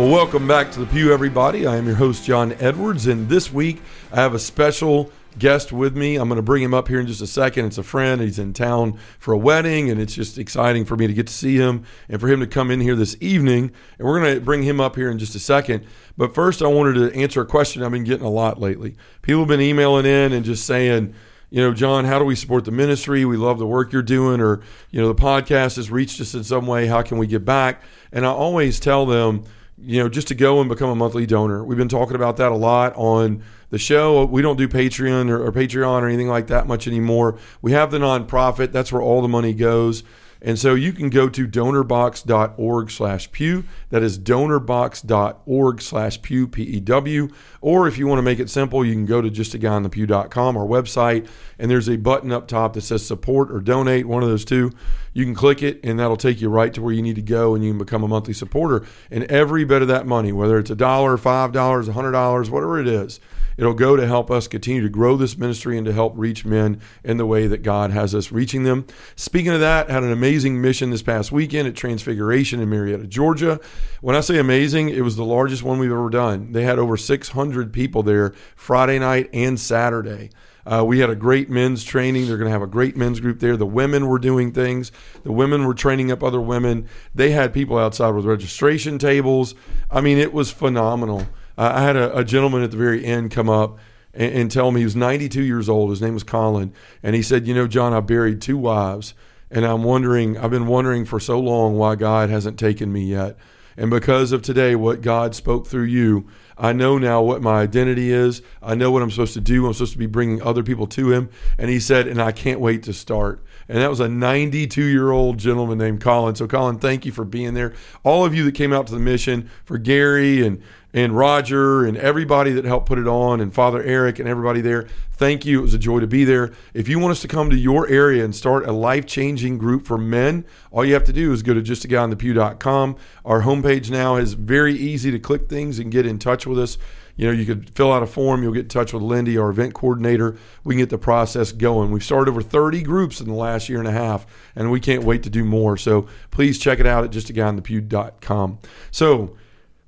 Well, welcome back to the Pew, everybody. I am your host, John Edwards, and this week I have a special guest with me. I'm going to bring him up here in just a second. It's a friend. He's in town for a wedding, and it's just exciting for me to get to see him and for him to come in here this evening. And we're going to bring him up here in just a second. But first, I wanted to answer a question I've been getting a lot lately. People have been emailing in and just saying, you know, John, how do we support the ministry? We love the work you're doing, or, you know, the podcast has reached us in some way. How can we get back? And I always tell them, you know, just to go and become a monthly donor. We've been talking about that a lot on the show. We don't do Patreon or, or, Patreon or anything like that much anymore. We have the nonprofit. That's where all the money goes. And so you can go to donorbox.org slash pew. That is donorbox.org slash pew, P-E-W. Or if you want to make it simple, you can go to justaguyinthepew.com, our website, and there's a button up top that says support or donate, one of those two. You can click it, and that'll take you right to where you need to go, and you can become a monthly supporter. And every bit of that money, whether it's a dollar, five dollars, a hundred dollars, whatever it is, It'll go to help us continue to grow this ministry and to help reach men in the way that God has us reaching them. Speaking of that, had an amazing mission this past weekend at Transfiguration in Marietta, Georgia. When I say amazing, it was the largest one we've ever done. They had over 600 people there Friday night and Saturday. Uh, we had a great men's training. They're going to have a great men's group there. The women were doing things. The women were training up other women. They had people outside with registration tables. I mean, it was phenomenal. I had a, a, gentleman at the very end come up and, and, tell me he was 92 years old. His name was Colin, and he said, "You know, John, I buried two wives, and I'm wondering. I've been wondering for so long why God hasn't taken me yet." And because of today, what God spoke through you, I know now what my identity is. I know what I'm supposed to do. I'm supposed to be bringing other people to Him. And He said, and I can't wait to start. And that was a 92 year old gentleman named Colin. So, Colin, thank you for being there. All of you that came out to the mission, for Gary and and Roger and everybody that helped put it on, and Father Eric and everybody there. Thank you. It was a joy to be there. If you want us to come to your area and start a life changing group for men, all you have to do is go to justaguyinthepew.com. Our homepage now is very easy to click things and get in touch with us. You know, you could fill out a form, you'll get in touch with Lindy, our event coordinator. We can get the process going. We've started over 30 groups in the last year and a half, and we can't wait to do more. So please check it out at justaguyinthepew.com. So,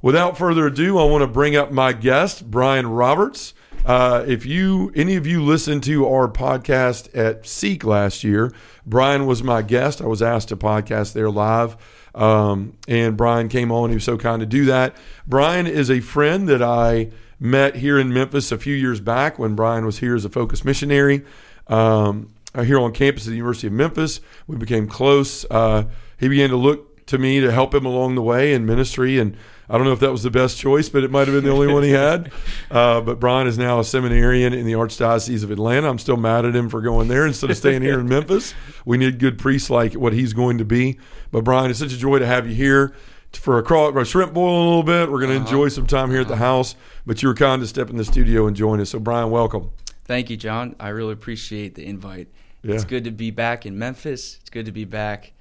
Without further ado, I want to bring up my guest, Bryan Roberts. Uh, if you, any of you listened to our podcast at Seek last year, Bryan was my guest. I was asked to podcast there live. Um, and Bryan came on. He was so kind to do that. Bryan is a friend that I met here in Memphis a few years back when Bryan was here as a focus missionary um, here on campus at the University of Memphis. We became close. Uh, he began to look to me to help him along the way in ministry and I don't know if that was the best choice, but it might have been the only one he had. Uh, but Bryan is now a seminarian in the Archdiocese of Atlanta. I'm still mad at him for going there instead of staying here in Memphis. We need good priests like what he's going to be. But Bryan, it's such a joy to have you here for a, craw, a shrimp boil a little bit. We're going to uh-huh. enjoy some time here at the uh-huh. house. But you were kind to step in the studio and join us. So Bryan, welcome. Thank you, John. I really appreciate the invite. Yeah. It's good to be back in Memphis. It's good to be back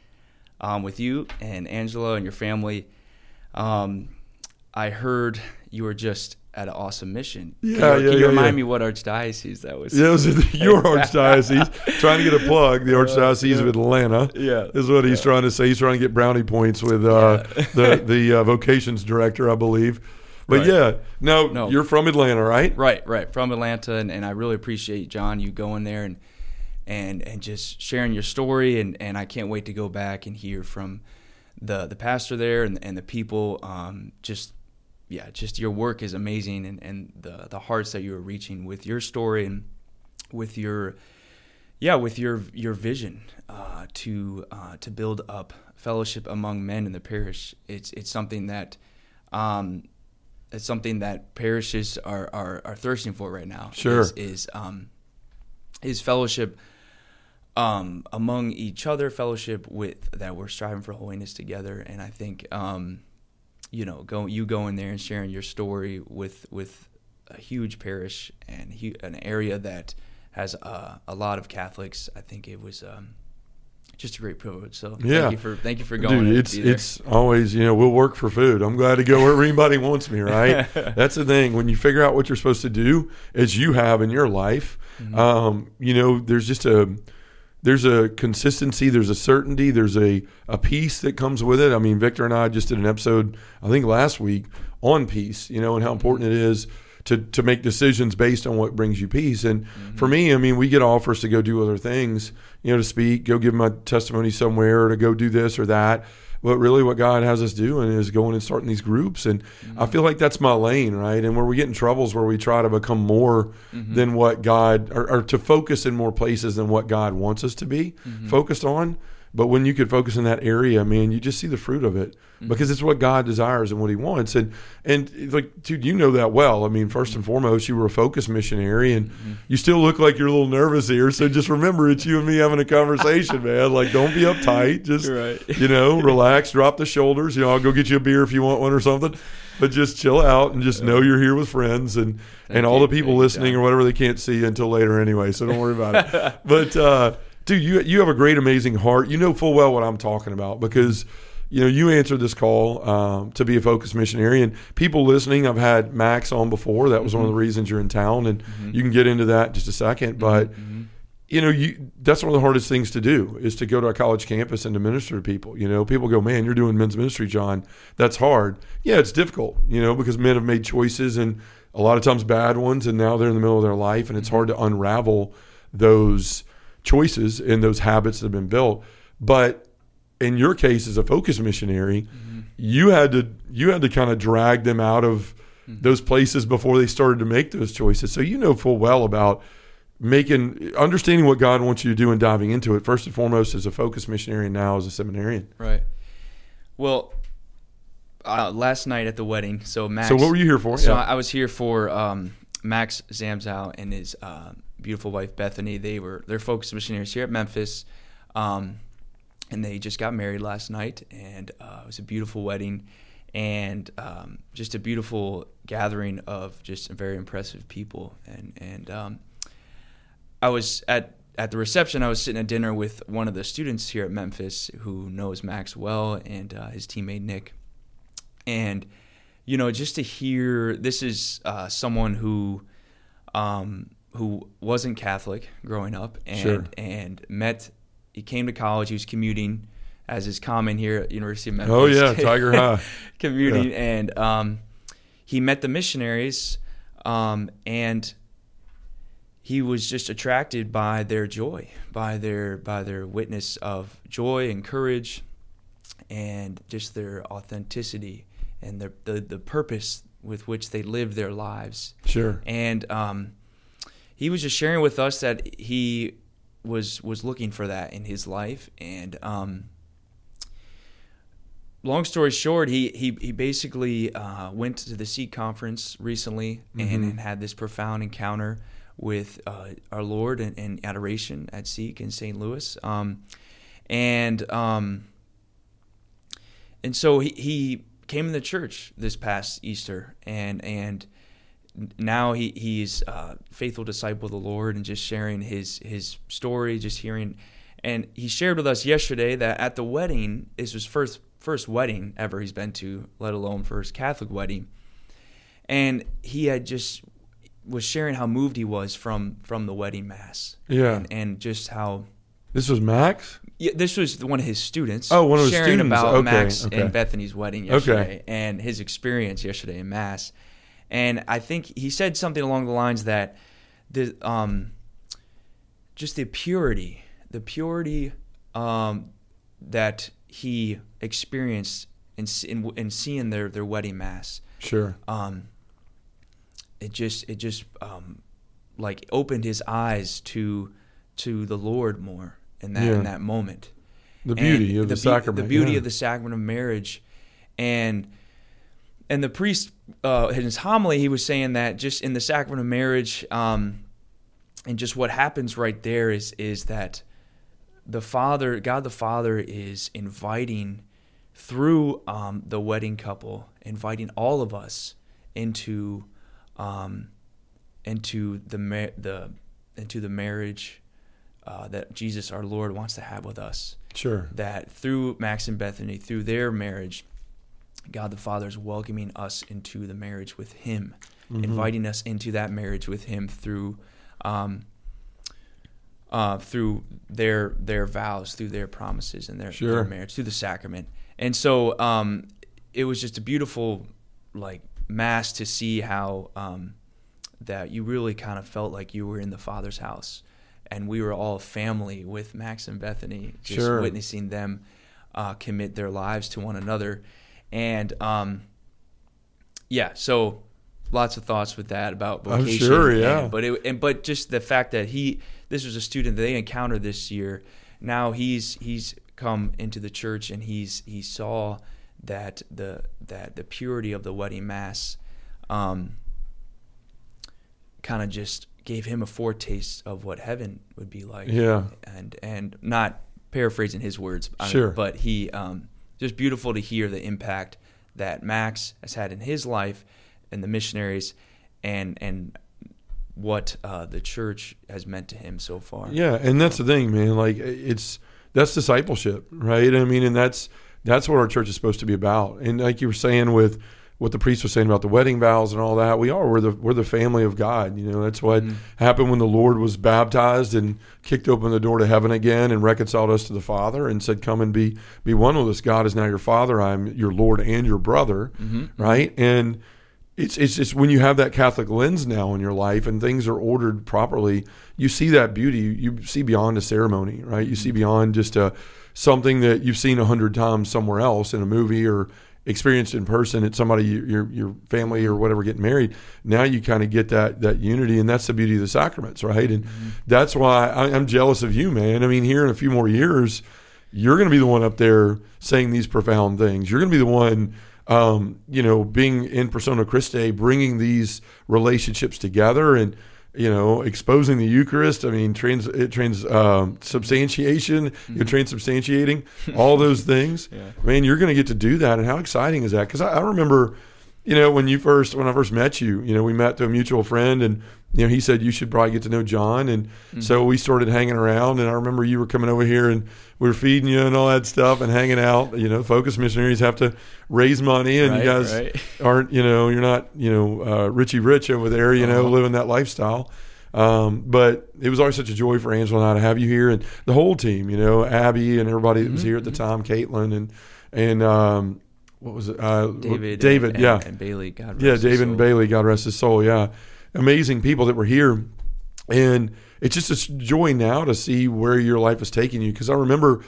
um, with you and Angela and your family. Um, I heard you were just at an awesome mission. Yeah, can you, yeah, can you yeah, remind yeah. me what archdiocese that was? Yeah, it was your archdiocese. trying to get a plug. The archdiocese uh, of Atlanta. Yeah, is what he's trying to say. He's trying to get brownie points with uh, the the uh, vocations director, I believe. But right. yeah, no, no, you're from Atlanta, right? Right, right, from Atlanta, and, and I really appreciate John you going there and and and just sharing your story, and and I can't wait to go back and hear from the the pastor there and and the people. Um, just yeah, just your work is amazing and, and the the hearts that you are reaching with your story and with your yeah with your your vision uh, to uh, to build up fellowship among men in the parish. It's it's something that um, it's something that parishes are, are, are thirsting for right now. Sure, is is, um, is fellowship um, among each other, fellowship with that we're striving for holiness together, and I think um, you know, go you going there and sharing your story with with a huge parish and hu- an area that has uh, a lot of Catholics. I think it was um, just a great privilege. So Yeah. thank you for thank you for going. Dude, it's it's always you know we'll work for food. I'm glad to go wherever anybody wants me. Right? That's the thing. When you figure out what you're supposed to do, as you have in your life, Mm-hmm. um, you know, there's just a there's a consistency, there's a certainty, there's a a peace that comes with it. I mean, Victor and I just did an episode, I think last week, on peace. You know, and how important it is. To, to make decisions based on what brings you peace. And mm-hmm. for me, I mean, we get offers to go do other things, you know, to speak, go give my testimony somewhere, or to go do this or that. But really, what God has us doing is going and starting these groups. And I feel like that's my lane, right? And where we get in troubles where we try to become more mm-hmm. than what God, or, or to focus in more places than what God wants us to be mm-hmm. focused on. But when you could focus in that area, man, you just see the fruit of it mm-hmm. because it's what God desires and what He wants. And and like, dude, you know that well. I mean, first and mm-hmm. foremost, you were a focus missionary, and mm-hmm. you still look like you're a little nervous here. So just remember, it's you and me having a conversation, man. Like, don't be uptight. Just Right. you know, relax, drop the shoulders. You know, I'll go get you a beer if you want one or something. But just chill out and just know you're here with friends and and all you. the people Thank listening or whatever they can't see until later anyway. So don't worry about it. But uh, dude, you you have a great, amazing heart. You know full well what I'm talking about because you know you answered this call um, to be a focus missionary. And people listening, I've had Max on before. That was one of the mm-hmm. reasons you're in town, and mm-hmm. you can get into that in just a second. Mm-hmm. But you know, you that's one of the hardest things to do is to go to a college campus and to minister to people. You know, people go, "Man, you're doing men's ministry, John. That's hard." Yeah, it's difficult. You know, because men have made choices and a lot of times bad ones, and now they're in the middle of their life, and it's hard to unravel those choices and those habits that have been built. But in your case, as a focus missionary, you had to you had to kind of drag them out of those places before they started to make those choices. So you know full well about making understanding what God wants you to do and diving into it first and foremost as a focus missionary and now as a seminarian. Right. Well, uh, last night at the wedding, so Max. So what were you here for? So Yeah. I was here for um, Max Zamzow and his uh, beautiful wife Bethany. They were they're focused missionaries here at Memphis, um, and they just got married last night, and uh, it was a beautiful wedding, and um, just a beautiful gathering of just very impressive people, and and um, I was at at the reception. I was sitting at dinner with one of the students here at Memphis who knows Max well, and uh, his teammate Nick. And you know, just to hear this is uh, someone who um, who wasn't Catholic growing up, and Sure. and met. He came to college. He was commuting, as is common here at University of Memphis. Oh yeah, Tiger High. commuting, and um, he met the missionaries, um, and he was just attracted by their joy, by their by their witness of joy and courage, and just their authenticity and their, the the purpose with which they lived their lives. Sure. And um, he was just sharing with us that he was was looking for that in his life, and um, long story short, he he he basically uh, went to the Seek conference recently and, and had this profound encounter with uh, our Lord and, and adoration at Seek in St. Louis, um, and um, and so he, he came in the church this past Easter, and and now he he's a faithful disciple of the Lord and just sharing his his story, just hearing. And he shared with us yesterday that at the wedding, this was first first wedding ever he's been to, let alone first Catholic wedding. And he had just was sharing how moved he was from from the wedding mass. Yeah. and, and just how This was Max? yeah, this was one of his students. Oh, one of his sharing students. about Okay, Max okay. and Bethany's wedding Okay. yesterday and his experience yesterday in mass. And I think he said something along the lines that the um, just the purity, the purity um, that he experienced in, in in seeing their their wedding mass Sure. um, it just it just um, like opened his eyes to to the Lord more in that Yeah. in that moment. The beauty And of the, beau- sacrament. the beauty yeah. of the sacrament of marriage, and and the priest uh, in his homily he was saying that just in the sacrament of marriage, um, and just what happens right there is is that the Father, God the Father, is inviting through um, the wedding couple, inviting all of us into um, into the ma- the into the marriage uh, that Jesus our Lord wants to have with us. Sure. That through Max and Bethany, through their marriage, God the Father is welcoming us into the marriage with Him, Mhm. inviting us into that marriage with Him through. Um, uh, through their their vows, through their promises and their, Sure. their marriage, through the sacrament, and so um, it was just a beautiful like mass to see how um, that you really kind of felt like you were in the Father's house, and we were all family with Max and Bethany, just Sure. witnessing them uh, commit their lives to one another, and um, yeah, so lots of thoughts with that about I'm vocation. sure, yeah. and- but it, and but just the fact that he this was a student that they encountered this year. Now he's he's come into the church and he's he saw that the that the purity of the wedding mass um, kind of just gave him a foretaste of what heaven would be like. Yeah. And and not paraphrasing his words, Sure. but he um, just beautiful to hear the impact that Max has had in his life and the missionaries and and what uh, the church has meant to him so far. Yeah, and that's the thing, man. Like it's that's discipleship, right? I mean, and that's that's what our church is supposed to be about. And like you were saying with what the priest was saying about the wedding vows and all that, we are we're the we're the family of God. You know, that's what Mhm. happened when the Lord was baptized and kicked open the door to heaven again and reconciled us to the Father and said, "Come and be be one with us. God is now your Father. I'm your Lord and your brother." Mhm. Right? And it's it's just when you have that Catholic lens now in your life and things are ordered properly, you see that beauty. You, you see beyond a ceremony, right? You see beyond just a something that you've seen a hundred times somewhere else in a movie or experienced in person at somebody your your family or whatever getting married. Now you kind of get that that unity, and that's the beauty of the sacraments, right? And that's why I, I'm jealous of you, man. I mean, here in a few more years, you're going to be the one up there saying these profound things. You're going to be the one um, you know, being in persona Christi, bringing these relationships together and, you know, exposing the Eucharist. I mean, trans, it trans um, substantiation, you know, transubstantiating, all those things. Yeah. Man, you're going to get to do that. And how exciting is that? Because I, I remember, you know, when you first, when I first met you, you know, we met through a mutual friend and, you know, he said you should probably get to know John. And so we started hanging around. And I remember you were coming over here and we were feeding you and all that stuff and hanging out. You know, focus missionaries have to raise money and Right, you guys right. aren't, you know, you're not, you know, uh, Richie Rich over there, you know, Uh-huh. living that lifestyle. Um, but it was always such a joy for Angela and I to have you here and the whole team, you know, Abby and everybody that was here at the time, Caitlin and, and, um, what was it? Uh, David, David, and, yeah. and, and Bailey. God Yeah, rest his David and. Bailey, God rest his soul. Yeah, amazing people that were here, and it's just a joy now to see where your life is taking you. Because I remember,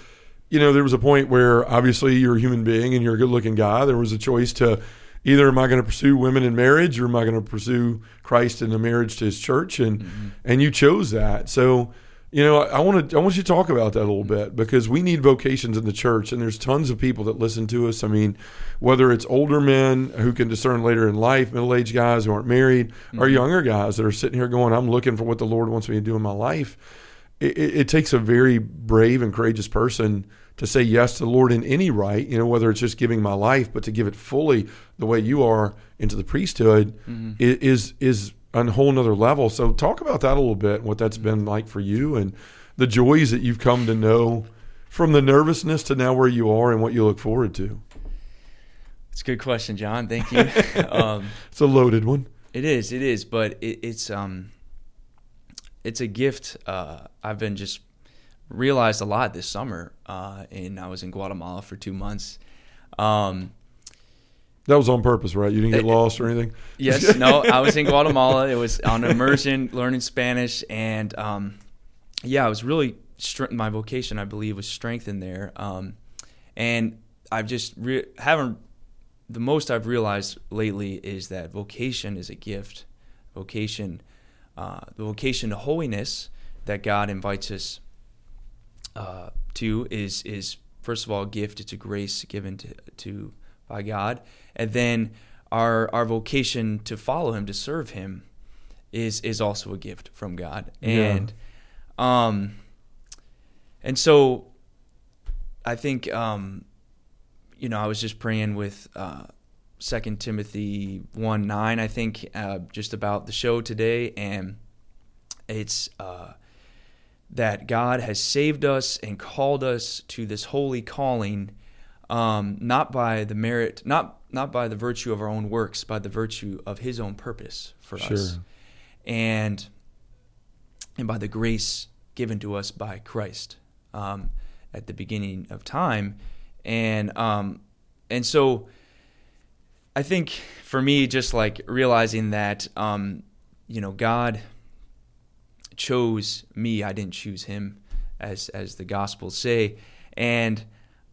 you know, there was a point where obviously you're a human being and you're a good-looking guy. There was a choice to either am I going to pursue women in marriage or am I going to pursue Christ in the marriage to His church, and and you chose that. So. You know, I want to I want you to talk about that a little bit because we need vocations in the church, and there's tons of people that listen to us. I mean, whether it's older men who can discern later in life, middle aged guys who aren't married, or mm-hmm. younger guys that are sitting here going, "I'm looking for what the Lord wants me to do in my life." It, it, it takes a very brave and courageous person to say yes to the Lord in any right. You know, whether it's just giving my life, but to give it fully the way you are into the priesthood mm-hmm. i- is is a whole nother level. So talk about that a little bit, and what that's been like for you, and the joys that you've come to know from the nervousness to now where you are, and what you look forward to. It's a good question, John. Thank you. um, It's a loaded one. It is, it is, but it, it's um, it's a gift. Uh, I've been just realized a lot this summer, uh, and I was in Guatemala for two months. Um, That was on purpose, right? You didn't get lost or anything. yes, no, I was in Guatemala. It was on immersion, learning Spanish, and um, yeah, I was really my vocation. I believe was strengthened there, um, and I've just re- haven't. The most I've realized lately is that vocation is a gift. Vocation, uh, the vocation to holiness that God invites us uh, to is is first of all a gift. It's a grace given to to by God, and then our our vocation to follow Him to serve Him is is also a gift from God, Yeah. and um, and so I think um, you know I was just praying with uh, Second Timothy one nine, I think, uh, just about the show today, and it's uh, that God has saved us and called us to this holy calling, um, not by the merit, not not by the virtue of our own works, by the virtue of His own purpose for Sure. us, and and by the grace given to us by Christ um, at the beginning of time, and um, and so I think for me, just like realizing that um, you know God chose me, I didn't choose Him, as as the Gospels say, and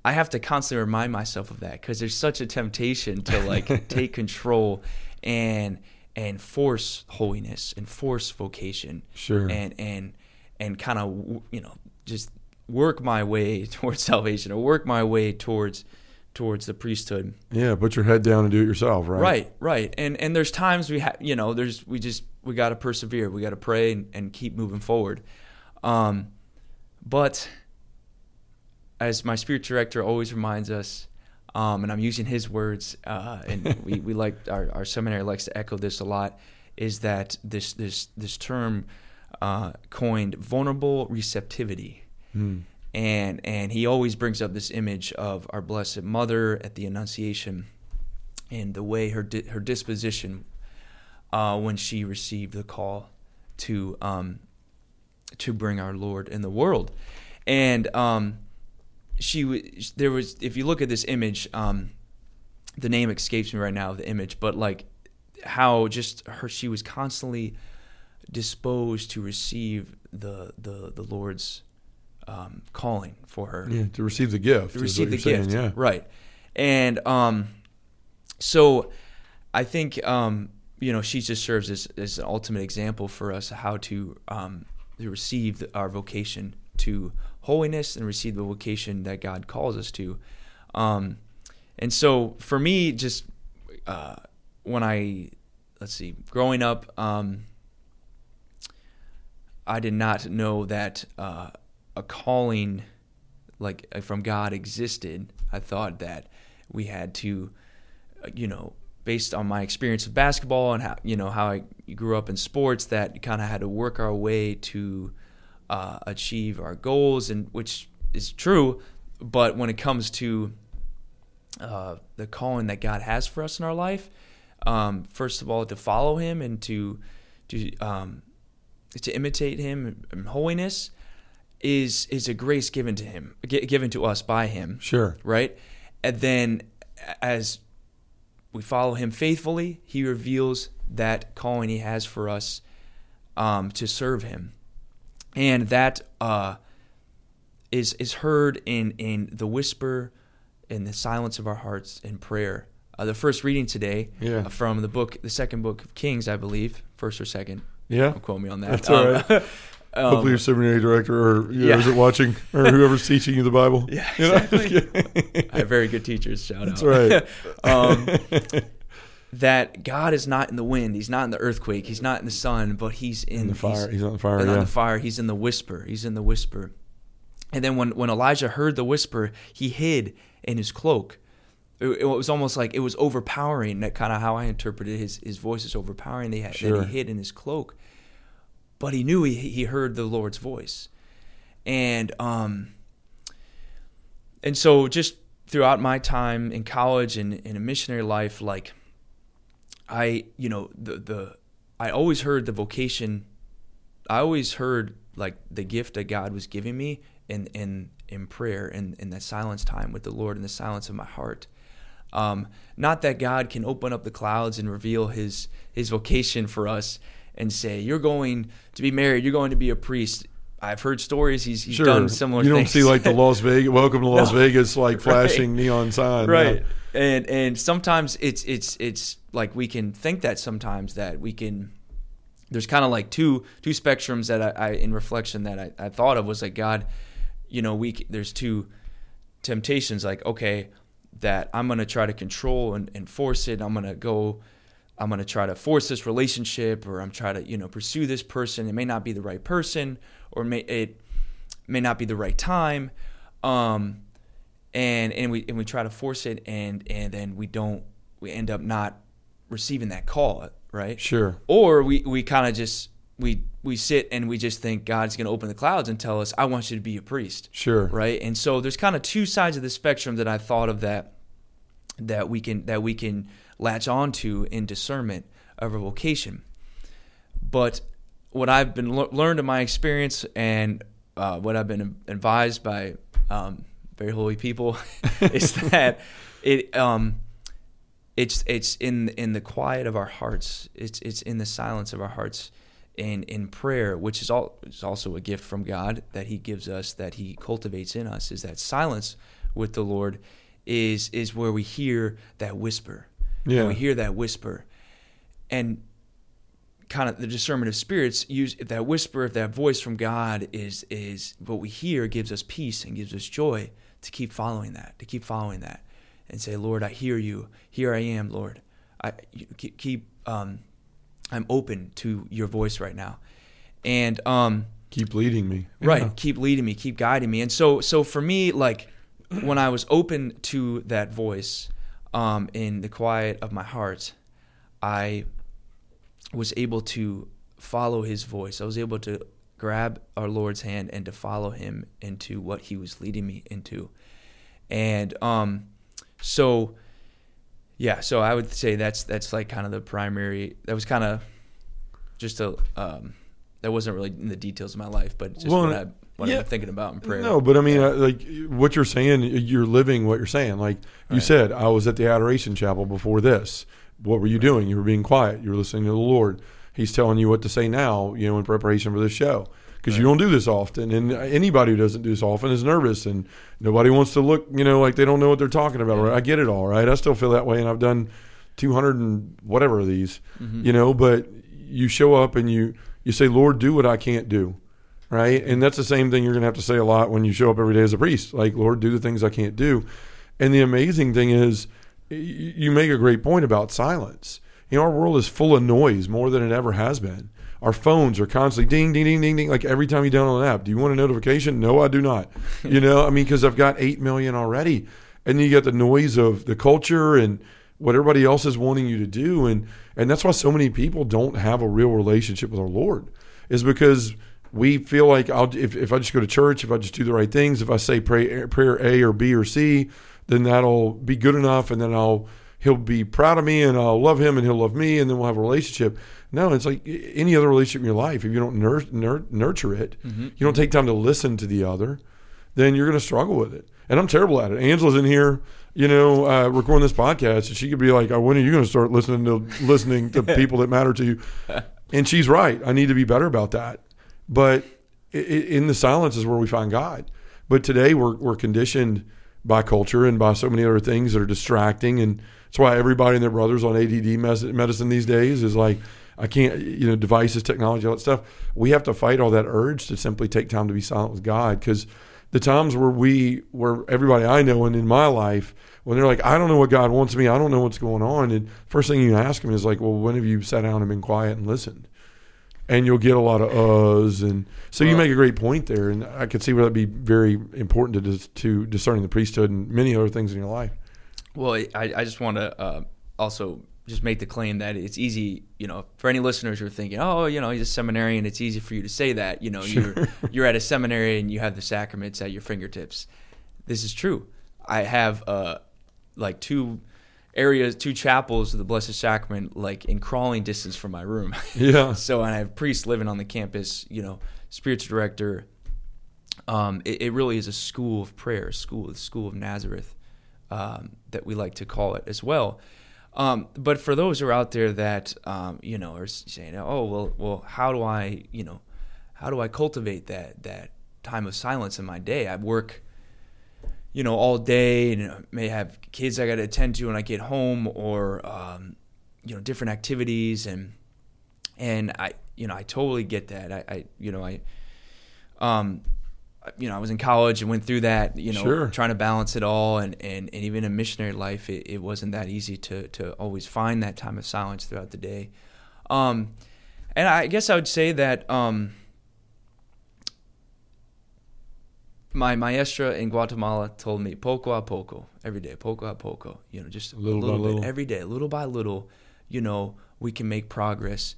I have to constantly remind myself of that because there's such a temptation to like take control and and force holiness and force vocation Sure. and and and kind of you know just work my way towards salvation or work my way towards towards the priesthood yeah, put your head down and do it yourself, right? right right and and there's times we have you know there's we just we got to persevere we got to pray and, and keep moving forward um but as my spirit director always reminds us um, and I'm using his words, uh, and we, we like our, our seminary likes to echo this a lot, is that this this this term uh, coined vulnerable receptivity, Hmm. and and he always brings up this image of our Blessed Mother at the Annunciation, and the way her di- her disposition uh, when she received the call to um, to bring our Lord in the world, and um, she was there was if you look at this image, um, the name escapes me right now the image, but like how just her she was constantly disposed to receive the the the Lord's um, calling for her Yeah, to receive the gift. to receive the you're saying, gift. Yeah. Right. And um, so I think um, you know she just serves as, as an ultimate example for us how to um, to receive our vocation to holiness and receive the vocation that God calls us to. Um, and so for me, just uh, when I let's see, growing up, um, I did not know that uh, a calling like uh, from God existed. I thought that we had to, uh, you know, based on my experience of basketball and how you know how I grew up in sports, that kind of had to work our way to uh, achieve our goals, and which is true. But when it comes to uh, the calling that God has for us in our life, um, first of all, to follow Him and to to um, to imitate Him in holiness is is a grace given to Him, gi- given to us by Him, Sure. right? And then as we follow Him faithfully, He reveals that calling He has for us um, to serve Him, and that uh, is is heard in in the whisper, in the silence of our hearts in prayer. Uh, the first reading today Yeah. uh, from the book, the second book of Kings, I believe, first or second. Yeah. Don't quote me on that. That's all Um, um, Hopefully, your seminary director or you know, yeah. is it watching or whoever's teaching you the Bible. Yeah, You know? exactly. I have very good teachers. Shout That's out. That's right. um, that God is not in the wind. He's not in the earthquake. He's not in the sun, but He's in, in the fire. He's, He's on the fire. and Yeah. on the fire. He's in the whisper. He's in the whisper. And then when when Elijah heard the whisper, he hid in his cloak. It, it was almost like it was overpowering. That kind of how I interpreted his his voice is overpowering. They had, Sure. that he hid in his cloak, but he knew he he heard the Lord's voice, and um. And so just throughout my time in college and in a missionary life, like I, you know, the the I always heard the vocation. I always heard like the gift that God was giving me in in in prayer and in that silence time with the Lord in the silence of my heart. Um, not that God can open up the clouds and reveal His His vocation for us and say you're going to be married, you're going to be a priest. I've heard stories he's, he's Sure. done similar. Things. You don't things. see like the Las Vegas welcome to Las No. Vegas like Right. flashing neon sign. right and and sometimes it's it's it's like we can think that sometimes that we can there's kind of like two two spectrums that I, I in reflection that I, I thought of was like god you know we there's two temptations like okay that i'm gonna try to control and, and force it. I'm gonna go i'm gonna try to force this relationship or i'm trying to you know pursue this person. It may not be the right person or may it may not be the right time. Um and and we and we try to force it and and then we don't we end up not receiving that call, right? Sure. Or we we kind of just we we sit and we just think God's going to open the clouds and tell us, "I want you to be a priest." Sure. Right? And so there's kind of two sides of the spectrum that I thought of that that we can that we can latch onto in discernment of a vocation. But what I've been le- learned in my experience and uh, what I've been advised by um, very holy people is that it um, it's it's in in the quiet of our hearts. It's it's in the silence of our hearts, and in prayer, which is all is also a gift from God that He gives us, that He cultivates in us. Is that silence with the Lord is is where we hear that whisper. Yeah. We hear that whisper, and kind of the discernment of spirits use that whisper if that voice from god is is what we hear gives us peace and gives us joy to keep following that to keep following that and say lord i hear you. Here i am lord. I keep, um i'm open to your voice right now. And um Keep leading me. right. Yeah. keep leading me. Keep guiding me. And so so for me like when i was open to that voice um in the quiet of my heart i was able to follow his voice. I was able to grab our lord's hand and to follow him into what he was leading me into and um so yeah so i would say that's that's like kind of the primary that was kind of just a um that wasn't really in the details of my life but just Well, what i what yeah. been thinking about in prayer No, but I mean, uh, like what you're saying, you're living what you're saying. Like you Right. said, I was at the Adoration Chapel before this. What were you doing? You were being quiet. You were listening to the Lord. He's telling you what to say now, you know, in preparation for this show. Because you don't do this often, and anybody who doesn't do this often is nervous, and nobody wants to look, you know, like they don't know what they're talking about. Right? I get it all, right? I still feel that way, and I've done 200 and whatever of these, Mm-hmm. you know. But you show up and you you say, "Lord, do what I can't do." right? And that's the same thing you're going to have to say a lot when you show up every day as a priest. Like, Lord, do the things I can't do. And the amazing thing is, you make a great point about silence. You know, our world is full of noise more than it ever has been. Our phones are constantly ding, ding, ding, ding, ding. Like every time you download an app, do you want a notification? No, I do not. You know, I mean, because I've got 8 million already. And you get the noise of the culture and what everybody else is wanting you to do. And, and that's why so many people don't have a real relationship with our Lord, is because we feel like I'll if, if I just go to church, if I just do the right things, if I say pray, prayer A or B or C, then that'll be good enough, and then I'll he'll be proud of me, and I'll love him, and he'll love me, and then we'll have a relationship. No, it's like any other relationship in your life. If you don't nur- nur- nurture it, mm-hmm, you mm-hmm. don't take time to listen to the other, then you're going to struggle with it. And I'm terrible at it. Angela's in here, you know, uh, recording this podcast, and she could be like, "Oh, "When are you going to start listening to listening to people that matter to you?" And she's right. I need to be better about that. But i- i- in the silence is where we find God. But today we're we're conditioned by culture and by so many other things that are distracting, and that's why everybody and their brothers on ADD medicine these days is like, I can't, you know, devices, technology, all that stuff. We have to fight all that urge to simply take time to be silent with God because the times where we, where everybody I know and in my life, when they're like, I don't know what God wants me, I don't know what's going on, and first thing you ask them is like, well, when have you sat down and been quiet and listened? And you'll get a lot of uhs, and so you make a great point there, and I could see where that'd be very important to dis- to discerning the priesthood and many other things in your life. Well, I, I just want to uh, also just make the claim that it's easy, you know, for any listeners who are thinking, oh, you know, he's a seminarian, it's easy for you to say that. You know, you're you're at a seminary and you have the sacraments at your fingertips. This is true. I have uh, like two areas, two chapels of the Blessed Sacrament, like in crawling distance from my room. Yeah. so and I have priests living on the campus. You know, spiritual director. Um, it, it really is a school of prayer, a school, the school of Nazareth, um, that we like to call it as well. Um, but for those who are out there that um, you know are saying, "Oh, well, well, how do I, you know, how do I cultivate that that time of silence in my day? I work, you know, all day, and may have kids I got to attend to when I get home, or um, you know, different activities, and and I, you know, I totally get that. I, I you know, I, um, you know, I was in college and went through that, you know, Sure. trying to balance it all. And, and, and even in missionary life, it, it wasn't that easy to, to always find that time of silence throughout the day. Um, and I guess I would say that, um, my maestra in Guatemala told me poco a poco every day, poco a poco. You know, just Little a by little bit little. every day, little by little. You know, we can make progress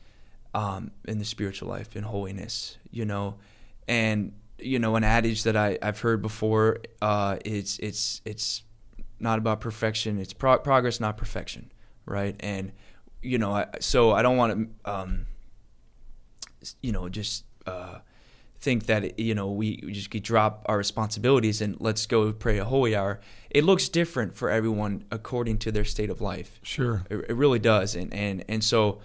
um, in the spiritual life, in holiness. You know, and you know, an adage that I I've heard before. Uh, it's it's it's not about perfection. It's pro- progress, not perfection, right? And you know, I, so I don't want to, um, you know, just uh, think that you know we, we just could drop our responsibilities and let's go pray a holy hour. It looks different for everyone according to their state of life. Sure. It, it really does, and and and so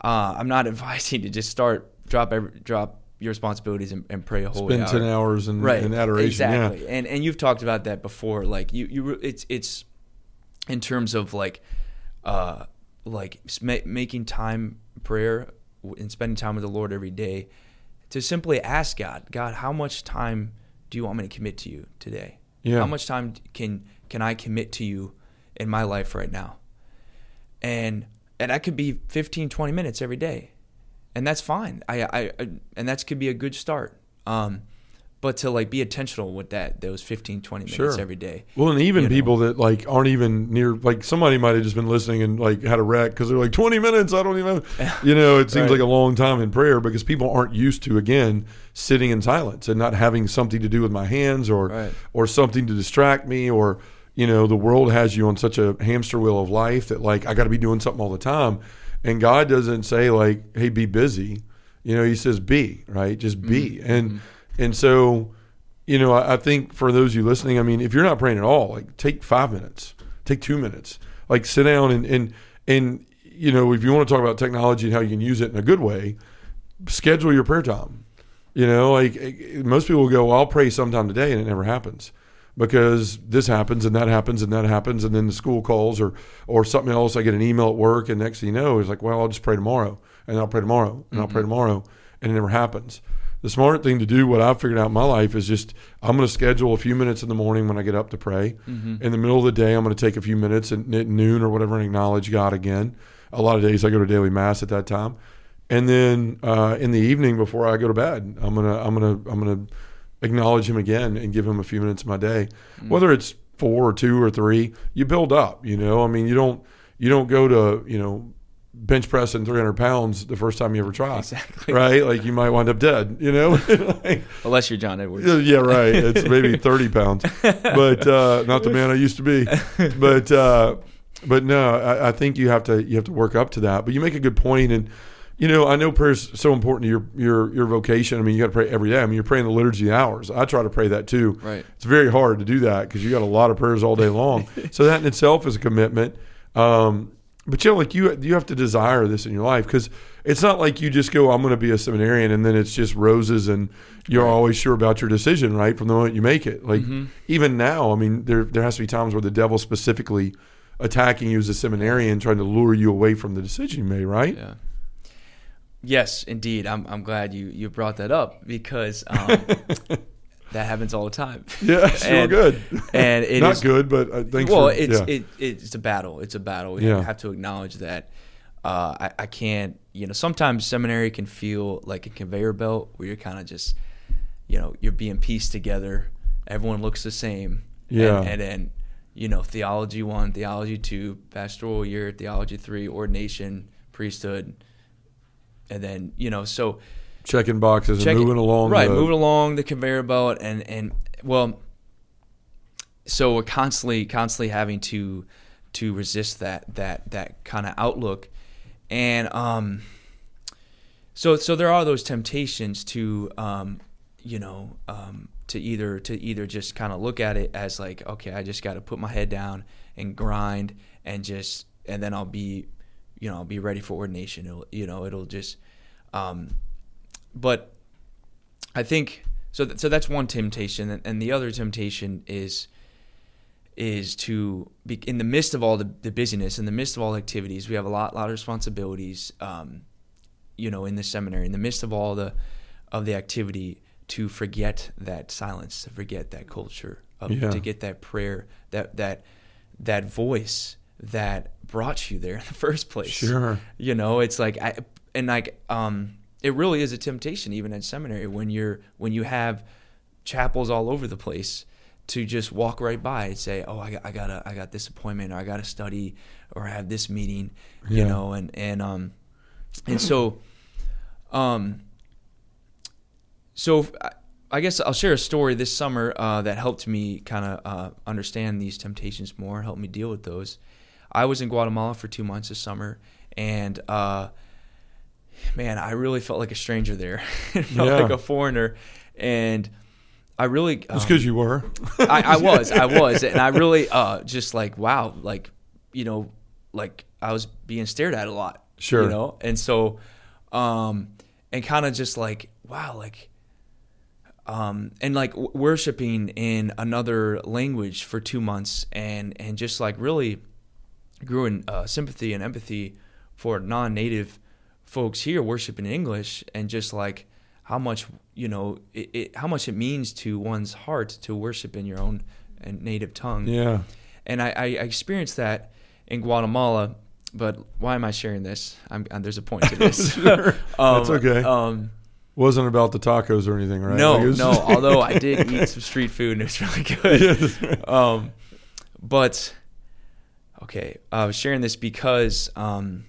uh, I'm not advising to just start drop every, drop your responsibilities and, and pray a holy Spend hour. ten hours in, right in adoration. exactly Yeah. and and you've talked about that before like you you it's it's in terms of like uh like making time prayer and spending time with the lord every day to simply ask god god how much time do you want me to commit to you today Yeah. how much time can can i commit to you in my life right now and and that could be 15 20 minutes every day and that's fine i i, I and that could be a good start um but to like be intentional with that those 15 20 minutes Sure. every day Well, and even you know. people that like aren't even near, like somebody might have just been listening and like had a wreck because they're like twenty minutes. I don't even, you know, it seems Right. like a long time in prayer because people aren't used to again sitting in silence and not having something to do with my hands or Right. or something to distract me or you know the world has you on such a hamster wheel of life that like I got to be doing something all the time, and God doesn't say like, hey, be busy. You know, He says be right, just be. Mm-hmm. And mm-hmm. and so you know, I, I think for those of you listening, I mean, if you're not praying at all, like take five minutes, take two minutes, like sit down and and and you know, if you want to talk about technology and how you can use it in a good way, schedule your prayer time. You know, like eh, eh most people go, well, I'll pray sometime today, and it never happens because this happens and that happens and that happens, and then the school calls or or something else. I get an email at work, and next thing you know, it's like, well, I'll just pray tomorrow, and I'll pray tomorrow, and I'll pray tomorrow, and it never happens. The smart thing to do, what I've figured out in my life, is just I'm going to schedule a few minutes in the morning when I get up to pray. In the middle of the day, I'm going to take a few minutes at, at noon or whatever and acknowledge God again. A lot of days I go to daily mass at that time, and then uh, in the evening before I go to bed, I'm gonna I'm gonna I'm gonna acknowledge Him again and give Him a few minutes of my day, whether it's four or two or three. You build up, you know. I mean, you don't you don't go to you know bench pressing 300 pounds the first time you ever try, Exactly. right? Like you might wind up dead, you know. Like, unless you're john edwards yeah, right. It's maybe thirty pounds, but uh, not the man I used to be. But uh, but no, I, I think you have to you have to work up to that. But you make a good point, and you know I know prayer's so important to your your your vocation. I mean, you got to pray every day. I mean, you're praying the liturgy hours. I try to pray that too. Right. It's very hard to do that because you got a lot of prayers all day long. so that in itself is a commitment. Um, but you know, like you you have to desire this in your life because it's not like you just go, I'm going to be a seminarian, and then it's just roses, and you're always sure about your decision, right, from the moment you make it. Like Mm-hmm. even now, I mean, there there has to be times where the devil specifically attacking you as a seminarian, trying to lure you away from the decision you made, right? Yeah. Yes, indeed. I'm I'm glad you you brought that up because um, that happens all the time. Yeah, sure, And- good. and it not is- good, but uh, thanks well, for it's yeah. it, it's a battle. It's a battle. We Yeah. have to acknowledge that. Uh, I, I can't. You know, sometimes seminary can feel like a conveyor belt where you're kind of just, you know, you're being pieced together. Everyone looks the same. Yeah. And, and then, you know, theology one, theology two, pastoral year, theology three, ordination, priesthood, and then you know, so checking boxes check and moving along. right the- moving along the conveyor belt and and well so we're constantly constantly having to to resist that that that kind of outlook and um so so there are those temptations to um you know um to either to either just kind of look at it as like okay I just got to put my head down and grind and just and then I'll be you know I'll be ready for ordination it'll you know it'll just um but I think so. Th- so that's one temptation, and, the other temptation is is to be in the midst of all the, the busyness, in the midst of all the activities. We have a lot, lot of responsibilities. Um, you know, in the seminary, in the midst of all the of the activity, to forget that silence, to forget that culture, of, Yeah. to get that prayer, that that that voice that brought you there in the first place Sure. you know it's like I, and like um it really is a temptation even at seminary when you're when you have chapels all over the place to just walk right by and say, "Oh, I got, I got a, I got this appointment, or I got to study, or I have this meeting," you Yeah. know, and and um, and so, um, so I, I guess I'll share a story this summer uh, that helped me kind of uh, understand these temptations more, helped me deal with those. I was in Guatemala for two months this summer, and uh, man, I really felt like a stranger there. It felt Yeah. like a foreigner, and I really It's um, because you were. I, I was, I was, and I really uh, just like wow, like you know, like I was being stared at a lot, Sure. you know, and so, um, and kind of just like wow, like, um, and like w- worshiping in another language for two months, and and just like really grew in uh, sympathy and empathy for non-native folks here worshiping in English, and just like how much you know it, it, how much it means to one's heart to worship in your own uh, native tongue. Yeah. And I, I experienced that in Guatemala. But why am I sharing this? I'm, uh, there's a point to this. Sure. Um, That's okay. Um, Wasn't about the tacos or anything, right? no, Like, no. although I did eat some street food and it was really good. Yeah, right. Um, but okay, I was sharing this because um,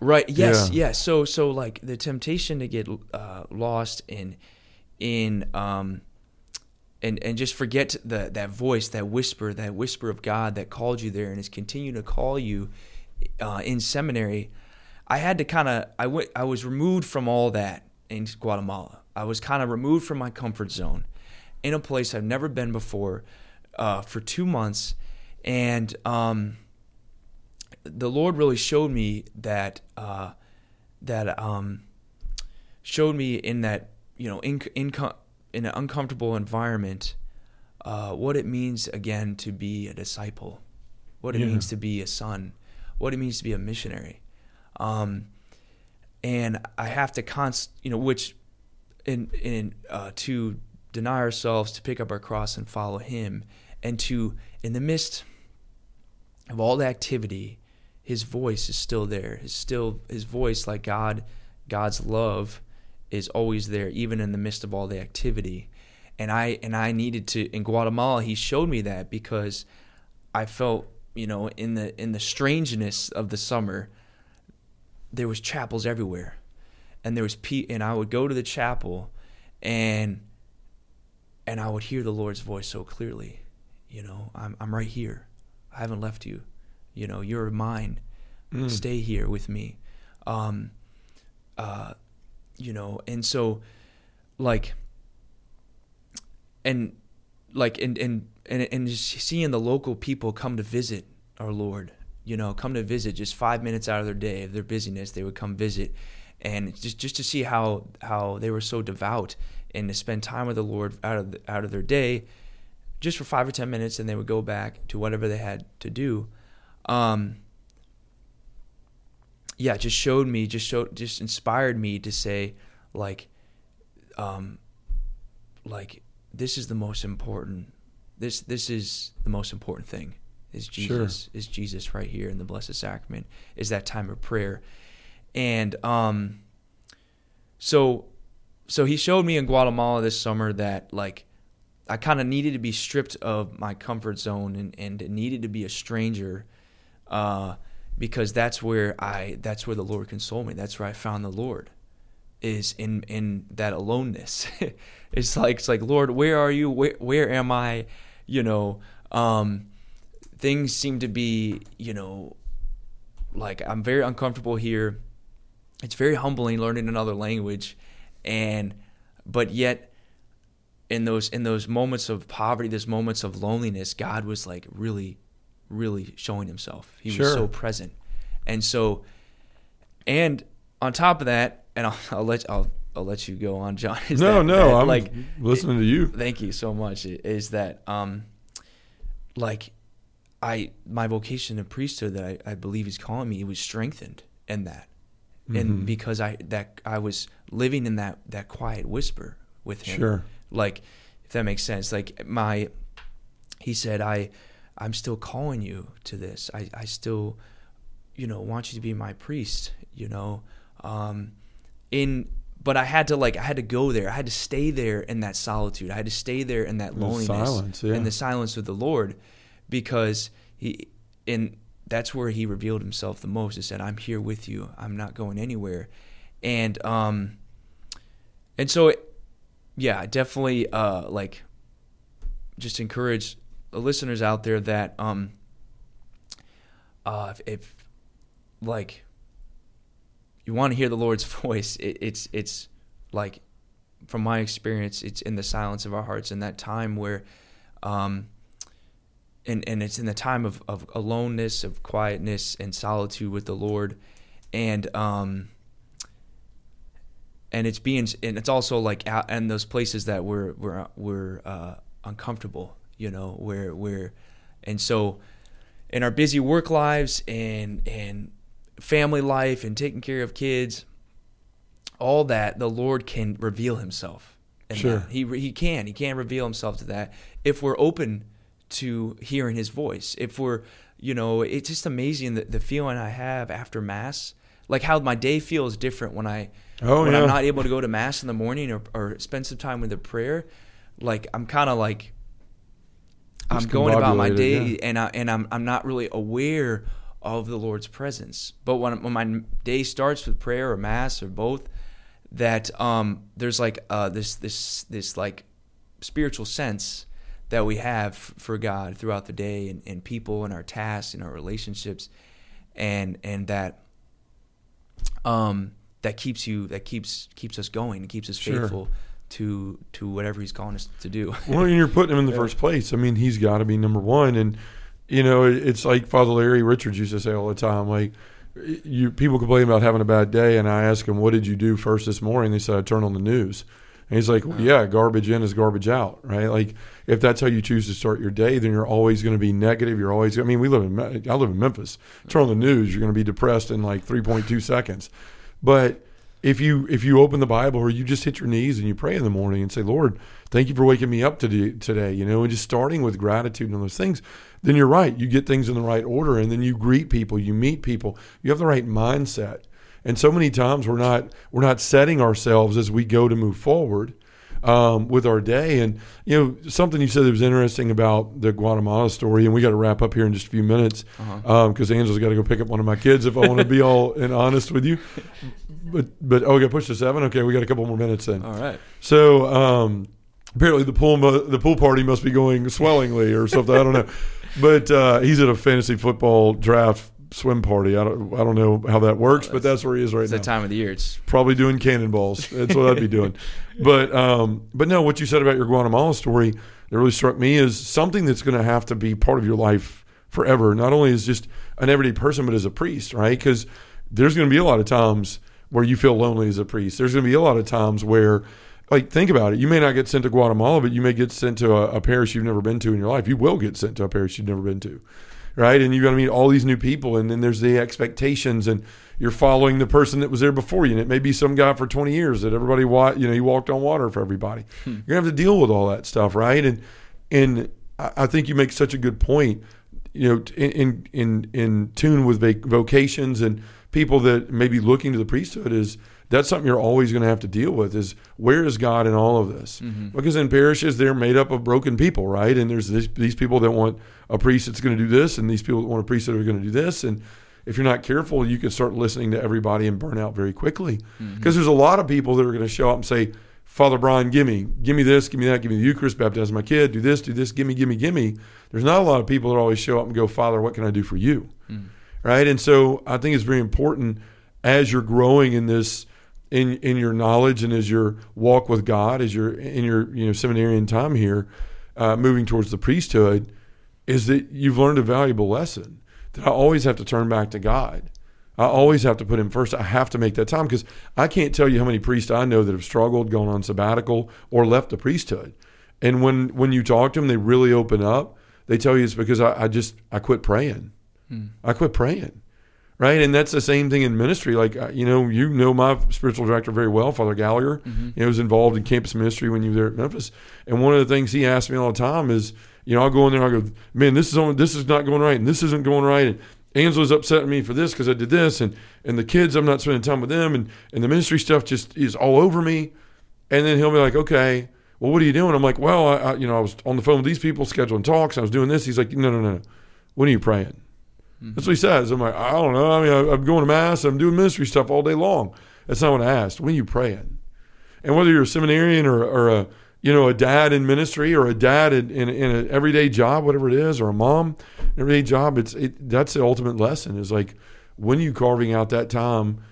right. Yes, Yeah. yes. So so like the temptation to get uh, lost in in um, and and just forget the that voice, that whisper, that whisper of God that called you there and is continuing to call you uh, in seminary. I had to kind of I went I was removed from all that in Guatemala. I was kind of removed from my comfort zone in a place I've never been before uh, for two months, and um, the Lord really showed me that uh, that um, showed me in that you know in in, in an uncomfortable environment uh, what it means again to be a disciple, what it Yeah. means to be a son, what it means to be a missionary. Um, and I have to const, you know, which in in uh, to deny ourselves, to pick up our cross and follow Him, and to in the midst of all the activity, His voice is still there. His still His voice, like God, God's love, is always there, even in the midst of all the activity. And I and I needed to in Guatemala. He showed me that because I felt, you know, in the in the strangeness of the summer, there was chapels everywhere and there was pe- and I would go to the chapel and and I would hear the Lord's voice so clearly you know I'm I'm right here I haven't left you. You know you're mine. Mm. stay here with me. Um uh you know and so like and like and and and, and just seeing the local people come to visit our Lord you know come to visit just five minutes out of their day of their busyness they would come visit. And just just to see how how they were so devout and to spend time with the Lord out of the, out of their day just for five or ten minutes and they would go back to whatever they had to do um yeah, just showed me, just showed, just inspired me to say, like, um, like this is the most important. This this is the most important thing. Is Jesus is Jesus right here in the Blessed Sacrament? Is that time of prayer? And um, so so he showed me in Guatemala this summer that like I kind of needed to be stripped of my comfort zone and and needed to be a stranger. Uh, because that's where I that's where the Lord consoled me. That's where I found the Lord is in in that aloneness. it's like it's like Lord, where are you? Where where am I? You know, um, things seem to be you know like I'm very uncomfortable here. It's very humbling learning another language, and but yet in those in those moments of poverty, those moments of loneliness, God was like really really showing himself. He Sure. was so present. And so and on top of that, and I'll, I'll let I'll I'll let you go on, John. is no, that- no, that, I'm like listening to you. thank you so much is that um like i my vocation in priesthood that I, I believe he's calling me it was strengthened in that Mhm. and because i that i was living in that that quiet whisper with him Sure. Like if that makes sense like my he said i i'm still calling you to this i i still you know want you to be my priest you know um in but I had to like I had to go there. I had to stay there in that solitude. I had to stay there in that loneliness silence, yeah. in the silence with the Lord, because he in that's where he revealed himself the most. He said, "I'm here with you. I'm not going anywhere," and um, and so it, yeah, definitely uh like just encourage the listeners out there that um uh if, if like you want to hear the Lord's voice, it, it's it's like from my experience, it's in the silence of our hearts in that time where, um, and and it's in the time of of aloneness, of quietness and solitude with the Lord, and um, and it's being and it's also like out in those places that we're we're we're uh, uncomfortable, you know, where we're, and so in our busy work lives and and family life and taking care of kids, all that the Lord can reveal Himself. in Sure. that. He He can He can reveal Himself to that if we're open to hearing His voice. If we're you know, it's just amazing the, the feeling I have after Mass, like how my day feels different when I Oh, when yeah. I'm not able to go to Mass in the morning or, or spend some time with the prayer. Like I'm kind of like I'm going about my day yeah. and I, and I'm I'm not really aware of the Lord's presence. But when when my day starts with prayer or mass or both, that um there's like uh this this this like spiritual sense that we have for God throughout the day and, and people and our tasks and our relationships and and that um that keeps you that keeps keeps us going, keeps us Sure. faithful to to whatever he's calling us to do. well, and you're putting him in the first place. I mean, he's got to be number one. And you know, it's like Father Larry Richards used to say all the time. Like, you people complain about having a bad day, and I ask him, "What did you do first this morning?" They said, "I turned on the news." And he's like, well, "Yeah, garbage in is garbage out, right? Like, if that's how you choose to start your day, then you're always going to be negative. You're always. I mean, we live in. I live in Memphis. Turn on the news, you're going to be depressed in like 3.2 seconds. But if you if you open the Bible or you just hit your knees and you pray in the morning and say, Lord, thank you for waking me up today, today, you know, and just starting with gratitude and those things, then you're right. You get things in the right order, and then you greet people, you meet people, you have the right mindset. And so many times we're not we're not setting ourselves as we go to move forward um, with our day. And you know something you said that was interesting about the Guatemala story, and we got to wrap up here in just a few minutes because Angela's got to go pick up one of my kids. If I want to be all and honest with you, but but oh, we got pushed to seven. Okay, we got a couple more minutes then. All right. So um, apparently the pool mu- the pool party must be going swellingly or something. I don't know, but uh, he's at a fantasy football draft swim party. I don't I don't know how that works, but that's where he is right It's now that time of the year. It's probably doing cannonballs. That's what I'd be doing. But um, but no, what you said about your Guatemala story that really struck me is something that's going to have to be part of your life forever. Not only as just an everyday person, but as a priest, right? Because there's going to be a lot of times where you feel lonely as a priest. There's going to be a lot of times where. Like think about it. You may not get sent to Guatemala, but you may get sent to a, a parish you've never been to in your life. You will get sent to a parish you've never been to right? And you're going to meet all these new people, and then there's the expectations, and you're following the person that was there before you. And it may be some guy for 20 years that everybody, wa- you know, he walked on water for everybody. Hmm. You're going to have to deal with all that stuff, right? And and I think you make such a good point. You know, in in in, in tune with vac- vocations and people that may be looking to the priesthood is that's something you're always going to have to deal with is where is God in all of this? Mm-hmm. Because in parishes they're made up of broken people, right? And there's this, these people that want a priest that's going to do this, and these people that want a priest that are going to do this, and if you're not careful, you can start listening to everybody and burn out very quickly. Mm-hmm. Because there's a lot of people that are going to show up and say, Father Bryan, give me, give me this, give me that, give me the Eucharist, baptize my kid, do this, do this, give me, give me, give me. There's not a lot of people that always show up and go, Father, what can I do for you? Mm. Right. And so I think it's very important as you're growing in this, in, in your knowledge and as your walk with God, as you're in your, you know, seminarian time here, uh, moving towards the priesthood, is that you've learned a valuable lesson that I always have to turn back to God. I always have to put him first. I have to make that time because I can't tell you how many priests I know that have struggled, gone on sabbatical, or left the priesthood. And when when you talk to them, they really open up. They tell you it's because I, I just I quit praying. I quit praying, right? And that's the same thing in ministry. Like uh, you know, you know my spiritual director very well, Father Gallagher. You know, was involved in campus ministry when you were there at Memphis. And one of the things he asked me all the time is, you know, I'll go in there, and I'll go, man, this is on, this is not going right, and this isn't going right. And, Angela's upset at me for this because I did this, and and the kids, I'm not spending time with them, and and the ministry stuff just is all over me. And then he'll be like, okay, well, what are you doing? I'm like, well, I, I you know, I was on the phone with these people scheduling talks. I was doing this. He's like, no, no, no, no. When are you praying? Mm-hmm. That's what he says. I'm like, I don't know. I mean, I, I'm going to mass. I'm doing ministry stuff all day long. That's not what I asked. When are you praying? And whether you're a seminarian or, or a you know, a dad in ministry or a dad in, in, in an everyday job, whatever it is, or a mom everyday job, it's it, that's the ultimate lesson. Is like when are you carving out that time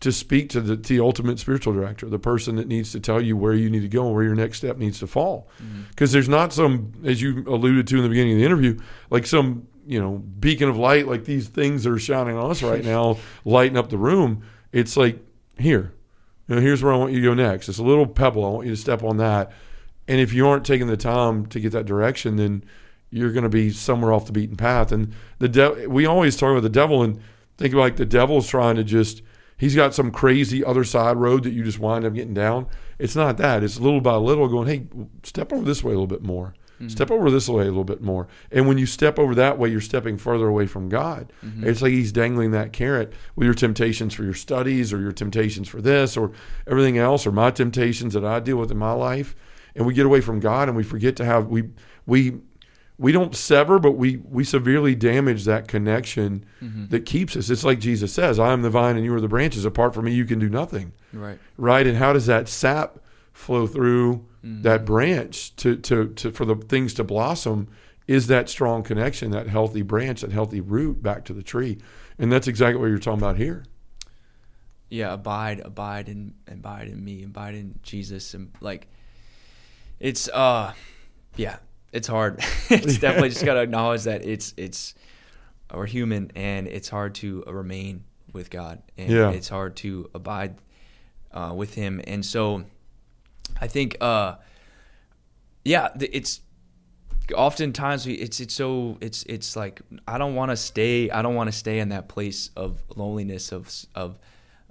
to speak to the, to the ultimate spiritual director, the person that needs to tell you where you need to go and where your next step needs to fall. Because mm-hmm. there's not some, as you alluded to in the beginning of the interview, like some you know beacon of light, like these things that are shining on us right now, lighting up the room. It's like here, you know, here's where I want you to go next. It's a little pebble. I want you to step on that. And if you aren't taking the time to get that direction, then you're going to be somewhere off the beaten path. And the de- we always talk about the devil and think about like the devil's trying to just he's got some crazy other side road that you just wind up getting down. It's not that. It's little by little going, hey, step over this way a little bit more. Mm-hmm. Step over this way a little bit more. And when you step over that way, you're stepping further away from God. Mm-hmm. It's like He's dangling that carrot with your temptations for your studies or your temptations for this or everything else or my temptations that I deal with in my life. And we get away from God and we forget to have, we, we, we don't sever, but we, we severely damage that connection mm-hmm. that keeps us. It's like Jesus says, I am the vine and you are the branches. Apart from me, you can do nothing. Right. Right. And how does that sap flow through mm-hmm. that branch to, to, to for the things to blossom is that strong connection, that healthy branch, that healthy root back to the tree. And that's exactly what you're talking about here. Yeah, abide, abide in abide in me, abide in Jesus and like it's uh yeah, it's hard. it's definitely just gotta acknowledge that it's it's we're human and it's hard to remain with God and yeah. it's hard to abide uh, with him. And so I think, uh, yeah, it's oftentimes we, it's it's so it's it's like I don't want to stay I don't want to stay in that place of loneliness of of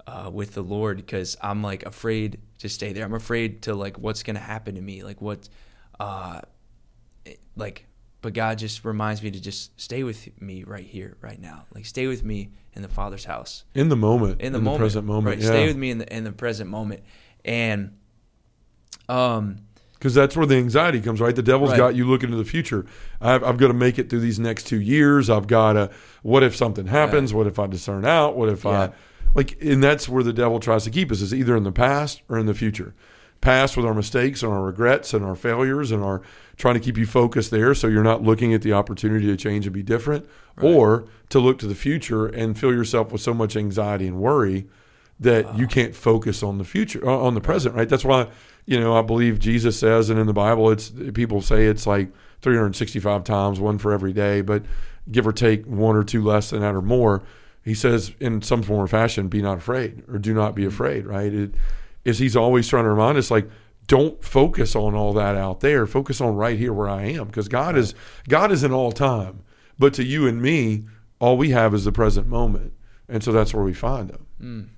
uh, with the Lord because I'm like afraid to stay there. I'm afraid to like what's gonna happen to me, like what, uh, like. But God just reminds me to just stay with me right here, right now. Like stay with me in the Father's house, in the moment, in the, in moment, the present moment. Right? Yeah. Stay with me in the in the present moment, and um, because that's where the anxiety comes, right? The devil's right. got you looking to the future. I've, I've, got to make it through these next two years. I've got to. What if something happens? What if I discern out? What if yeah. I like? And that's where the devil tries to keep us is either in the past or in the future. Past with our mistakes and our regrets and our failures and our trying to keep you focused there, so you're not looking at the opportunity to change and be different, right. or to look to the future and fill yourself with so much anxiety and worry that uh, you can't focus on the future on the present. Right? That's why you know, I believe Jesus says, and in the Bible, it's people say it's like 365 times, one for every day, but give or take one or two less than that or more. He says, in some form or fashion, be not afraid or do not be mm-hmm. afraid. Right? It, is he's always trying to remind us, like, don't focus on all that out there. Focus on right here where I am, because God is God is in all time. But to you and me, all we have is the present moment, and so that's where we find Him. Mm.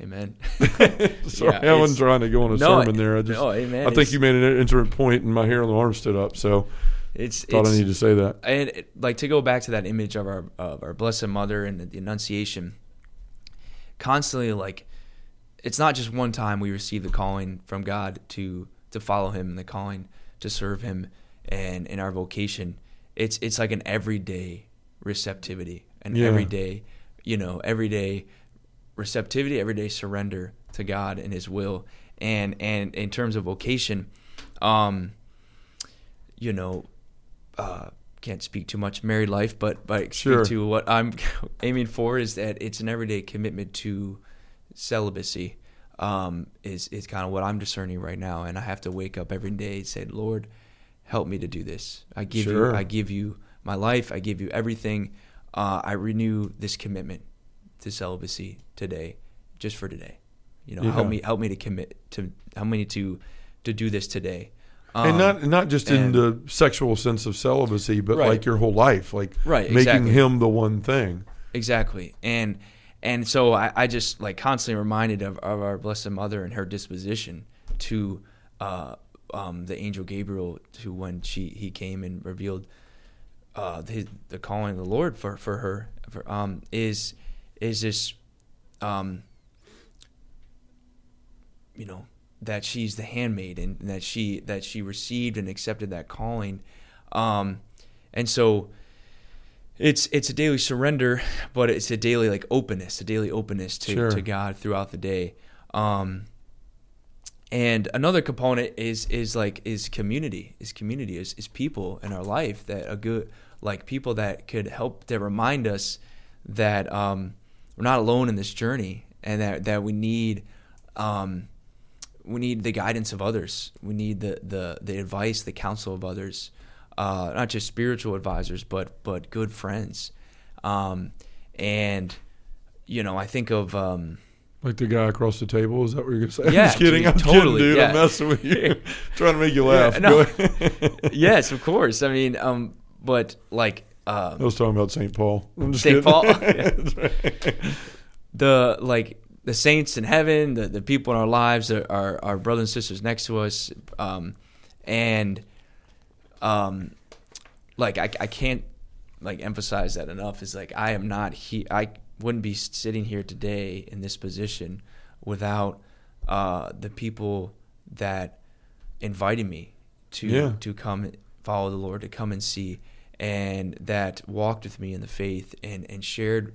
Amen. Sorry, yeah, I wasn't trying to go on a no, sermon there. I just, no, amen. I think you made an interesting point, and my hair on the arm stood up. So it's thought it's, I need to say that. And it, like to go back to that image of our of our Blessed Mother and the, the Annunciation. Constantly, like it's not just one time we receive the calling from God to to follow Him and the calling to serve Him and in our vocation. It's it's like an everyday receptivity, an yeah. everyday, you know, everyday receptivity, everyday surrender to God and His will. And and in terms of vocation, um, you know, uh, can't speak too much married life, but but sure. to what I'm aiming for is that it's an everyday commitment to celibacy. Um, is is kind of what I'm discerning right now, and I have to wake up every day and say, Lord, help me to do this. I give sure. you I give you my life. I give you everything. Uh, I renew this commitment to celibacy today, just for today. You know, yeah. help me help me to commit to help me to to do this today. Um, and not not just and, in the sexual sense of celibacy, but right. like your whole life, like right, making exactly. him the one thing. Exactly, and and so I, I just like constantly reminded of, of our Blessed Mother and her disposition to uh, um, the angel Gabriel to when she he came and revealed uh, the, the calling of the Lord for for her for, um, is is this, um, you know, that she's the handmaid and that she that she received and accepted that calling, um, and so it's it's a daily surrender, but it's a daily like openness, a daily openness to, Sure. to God throughout the day. Um, and another component is is like is community, is community, is, is people in our life that a good like people that could help to remind us that um, we're not alone in this journey and that that we need um, we need the guidance of others. We need the the the advice, the counsel of others, uh, not just spiritual advisors, but but good friends. Um, and you know, I think of um, Like the guy across the table. Is that what you're gonna say? I'm Yeah, just kidding. dude, I'm totally, kidding, dude. yeah. I'm messing with you. Trying to make you laugh. Yeah, no. Yes, of course. I mean, um, but like uh, I was talking about St. Paul. St. Paul? Yeah. the like the saints in heaven, the, the people in our lives, are our, our brothers and sisters next to us, um, and um, like I, I can't like emphasize that enough. Is like I am not he. I wouldn't be sitting here today in this position without uh, the people that invited me to Yeah. to come follow the Lord, to come and see, and that walked with me in the faith and and shared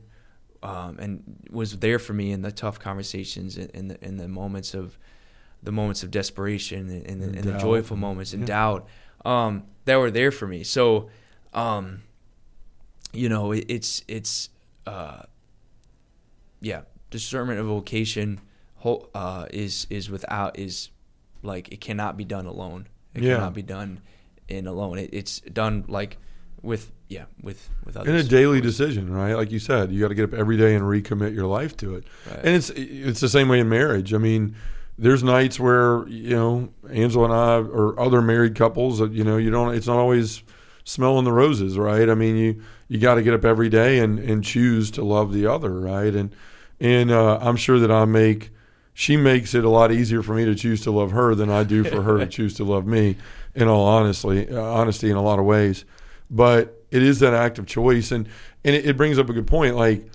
um, and was there for me in the tough conversations and in the in the moments of the moments of desperation and, and, the, And and the joyful moments and Yeah. doubt um, that were there for me. So, um, you know, it, it's it's uh, yeah, discernment of vocation whole, uh, is is without is like it cannot be done alone. It Yeah. cannot be done in alone. It, it's done like with yeah with with others. In a daily decision, right? Like you said, you got to get up every day and recommit your life to it. Right. And it's it's the same way in marriage. I mean, there's nights where you know Angela and I or other married couples that you know you don't. It's not always smelling the roses, right? I mean, you you got to get up every day and and choose to love the other, right? And and uh, I'm sure that I make she makes it a lot easier for me to choose to love her than I do for her to choose to love me. In all honestly, uh, honesty, in a lot of ways, but it is that act of choice, and and it, it brings up a good point, like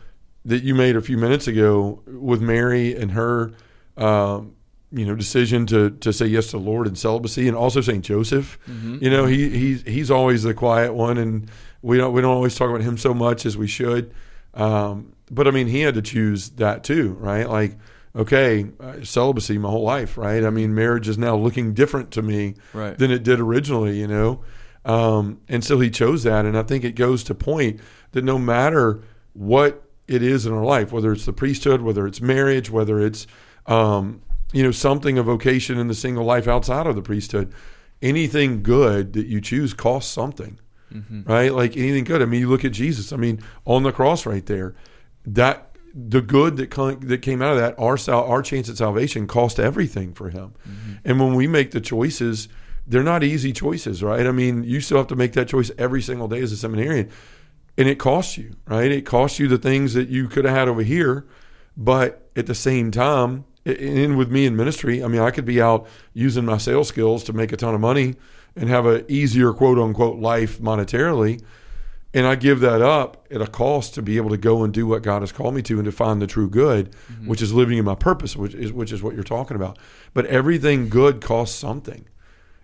that you made a few minutes ago with Mary and her, um, you know, decision to to say yes to the Lord and celibacy, and also Saint Joseph. Mhm. You know, he he's he's always the quiet one, and we don't we don't always talk about him so much as we should. Um, but I mean, he had to choose that too, right? Like, okay, uh, celibacy my whole life, right? I mean, marriage is now looking different to me Right. than it did originally, you know. Um, and so he chose that, and I think it goes to point that no matter what it is in our life, whether it's the priesthood, whether it's marriage, whether it's um, you know something a vocation in the single life outside of the priesthood, anything good that you choose costs something, Mhm. right? Like anything good. I mean, you look at Jesus. I mean, on the cross right there, that the good that come, that came out of that, our sal- our chance at salvation cost everything for him. And when we make the choices, they're not easy choices, right? I mean, you still have to make that choice every single day as a seminarian, and it costs you, right? It costs you the things that you could have had over here, but at the same time, and in with me in ministry, I mean, I could be out using my sales skills to make a ton of money and have a easier quote unquote life monetarily. And I give that up at a cost to be able to go and do what God has called me to and to find the true good, mm-hmm. which is living in my purpose, which is which is what you're talking about. But everything good costs something.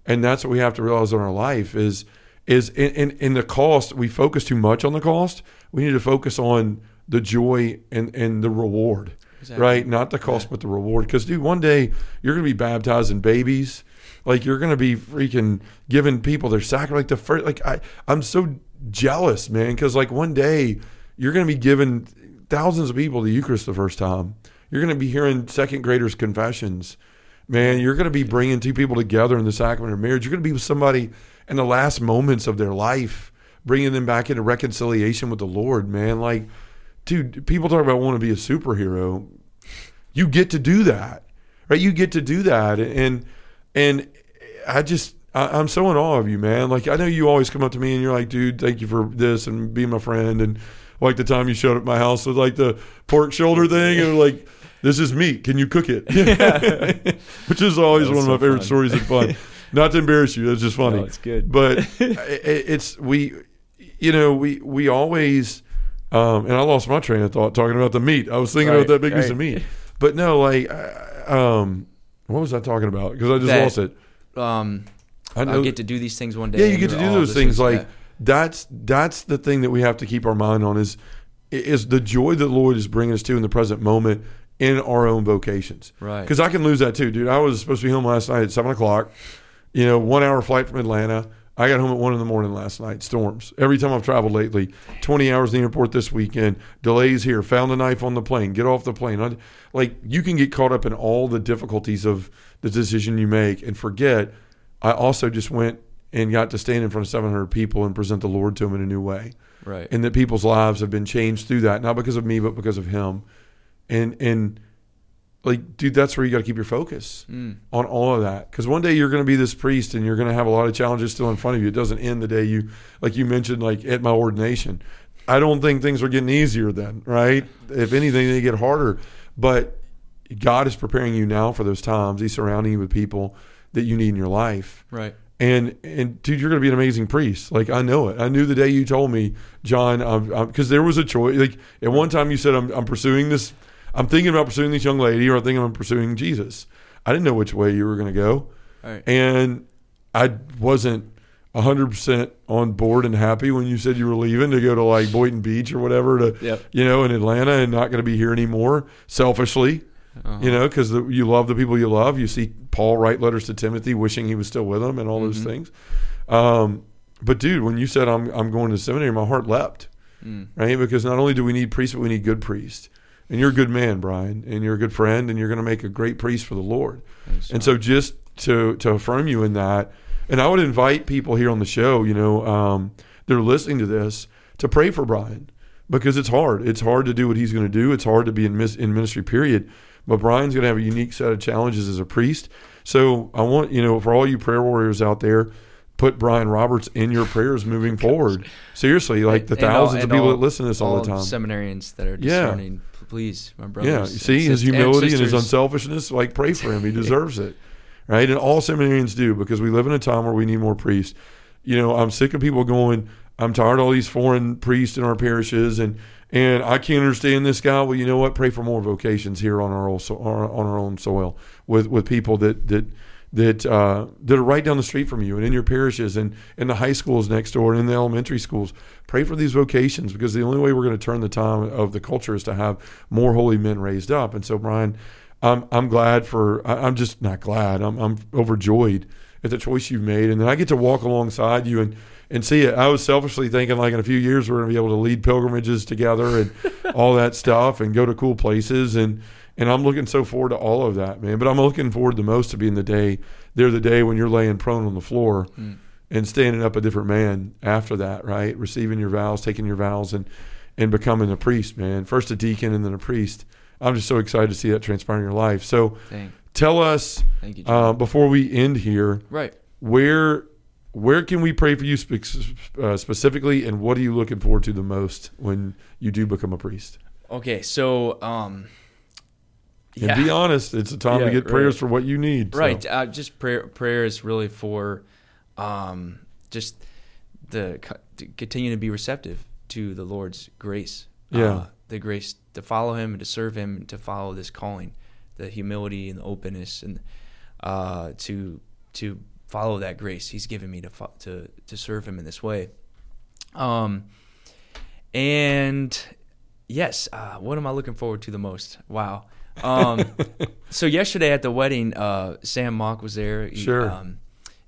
And that's what we have to realize in our life is is in, in, in the cost, we focus too much on the cost. We need to focus on the joy and, and the reward. Exactly. Right? Not the cost, but the reward. Because dude, one day you're gonna be baptizing babies. Like you're gonna be freaking giving people their sacrament. Like the first, like I, I'm so jealous, man. Because like one day you're gonna be giving thousands of people the Eucharist the first time. You're gonna be hearing second graders' confessions, man. You're gonna be bringing two people together in the sacrament of marriage. You're gonna be with somebody in the last moments of their life, bringing them back into reconciliation with the Lord, man. Like, dude, people talk about want to be a superhero you get to do that right you get to do that and and i just I, i'm so in awe of you man like i know you always come up to me and you're like dude thank you for this and being my friend and like the time you showed up at my house with like the pork shoulder thing and like this is meat can you cook it which is always one of my favorite fun. stories and fun not to embarrass you that's just funny No, it's good. but it, it's we you know, we we always, um, and I lost my train of thought talking about the meat. I was thinking Right, about that big piece of meat, but no, like, uh, um, what was I talking about? Because I just That- lost it. Um, I I'll get to do these things one day. yeah, you get to do those things. Like yeah. that's that's the thing that we have to keep our mind on is is the joy that Lord is bringing us to in the present moment in our own vocations. Right. Because I can lose that too, dude. I was supposed to be home last night at seven o'clock. You know, one hour flight from Atlanta. I got home at one in the morning last night. Storms. Every time I've traveled lately, twenty hours in the airport this weekend. Delays here. Found a knife on the plane. Get off the plane. I- Like you can get caught up in all the difficulties of the decision you make and forget. I also just went and got to stand in front of seven hundred people and present the Lord to them in a new way right. and that people's lives have been changed through that, not because of me, but because of him. And and like, dude, that's where you got to keep your focus Mm. on all of that, because one day you're going to be this priest, and you're going to have a lot of challenges still in front of you. It doesn't end the day you, like you mentioned, like at my ordination. I don't think things are getting easier then, right? If anything, they get harder. But God is preparing you now for those times. He's surrounding you with people that you need in your life. Right. And and dude, you're going to be an amazing priest. Like I know it. I knew the day you told me, John, because there was a choice. Like at one time you said, I'm, I'm pursuing this. I'm thinking about pursuing this young lady, or I'm thinking I'm pursuing Jesus. I didn't know which way you were going to go, Right. and I wasn't 100 percent on board and happy when you said you were leaving to go to like Boynton Beach or whatever to, Yep. you know, in Atlanta and not going to be here anymore. Selfishly, Uh-huh. you know, because you love the people you love. You see Paul write letters to Timothy, wishing he was still with him, and all those Mhm. things. Um, but dude, when you said I'm I'm going to seminary, my heart leapt, Mm. right? Because not only do we need priests, but we need good priests. And you're a good man, Bryan, and you're a good friend, and you're going to make a great priest for the Lord. Thanks, And so, just to to affirm you in that, and I would invite people here on the show, you know, um, that are listening to this, to pray for Bryan because it's hard. It's hard to do what he's going to do. It's hard to be in mis- in ministry. Period. But Bryan's going to have a unique set of challenges as a priest. So I want you know, for all you prayer warriors out there. Put Bryan Roberts in your prayers moving forward. Seriously, like the And all- thousands of people all- that listen to this all, the time. seminarians that are Yeah. discerning, p- please, my brothers. Yeah, you see his sis- and humility and his unselfishness. Like, pray for him; he deserves it, right? And all seminarians do because we live in a time where we need more priests. You know, I'm sick of people going. I'm tired of all these foreign priests in our parishes, and and I can't understand this guy. Well, you know what? Pray for more vocations here on our also on our own soil with with people that that that uh, that are right down the street from you and in your parishes and in the high schools next door and in the elementary schools. Pray for these vocations because the only way we're going to turn the time of the culture is to have more holy men raised up. And so, Bryan, I'm I'm glad for I'm just not glad. I'm I'm overjoyed at the choice you've made, and then I get to walk alongside you and. And see it. I was selfishly thinking, like in a few years, we're going to be able to lead pilgrimages together and all that stuff, and go to cool places. And and I'm looking so forward to all of that, man. But I'm looking forward the most to being the day. They're the day when you're laying prone on the floor Mm. and standing up a different man after that, right? Receiving your vows, taking your vows, and and becoming a priest, man. First a deacon and then a priest. I'm just so excited to see that transpire in your life. So Dang. tell us Thank you, uh, before we end here, right. where where can we pray for you spe- uh, specifically, and what are you looking forward to the most when you do become a priest? Okay, so um, And yeah. be honest, it's a time Yeah, to get right. prayers for what you need. so. Right. Uh, just prayer. Prayer is really for, um, just the to continue to be receptive to the Lord's grace. Yeah. Uh, the grace to follow Him and to serve Him and to follow this calling, the humility and the openness and uh, to to follow that grace He's given me to fo- to to serve Him in this way. Um, and yes, uh, what am I looking forward to the most? Wow. Um, so yesterday at the wedding, uh, Sam Mock was there. He, Sure. Um,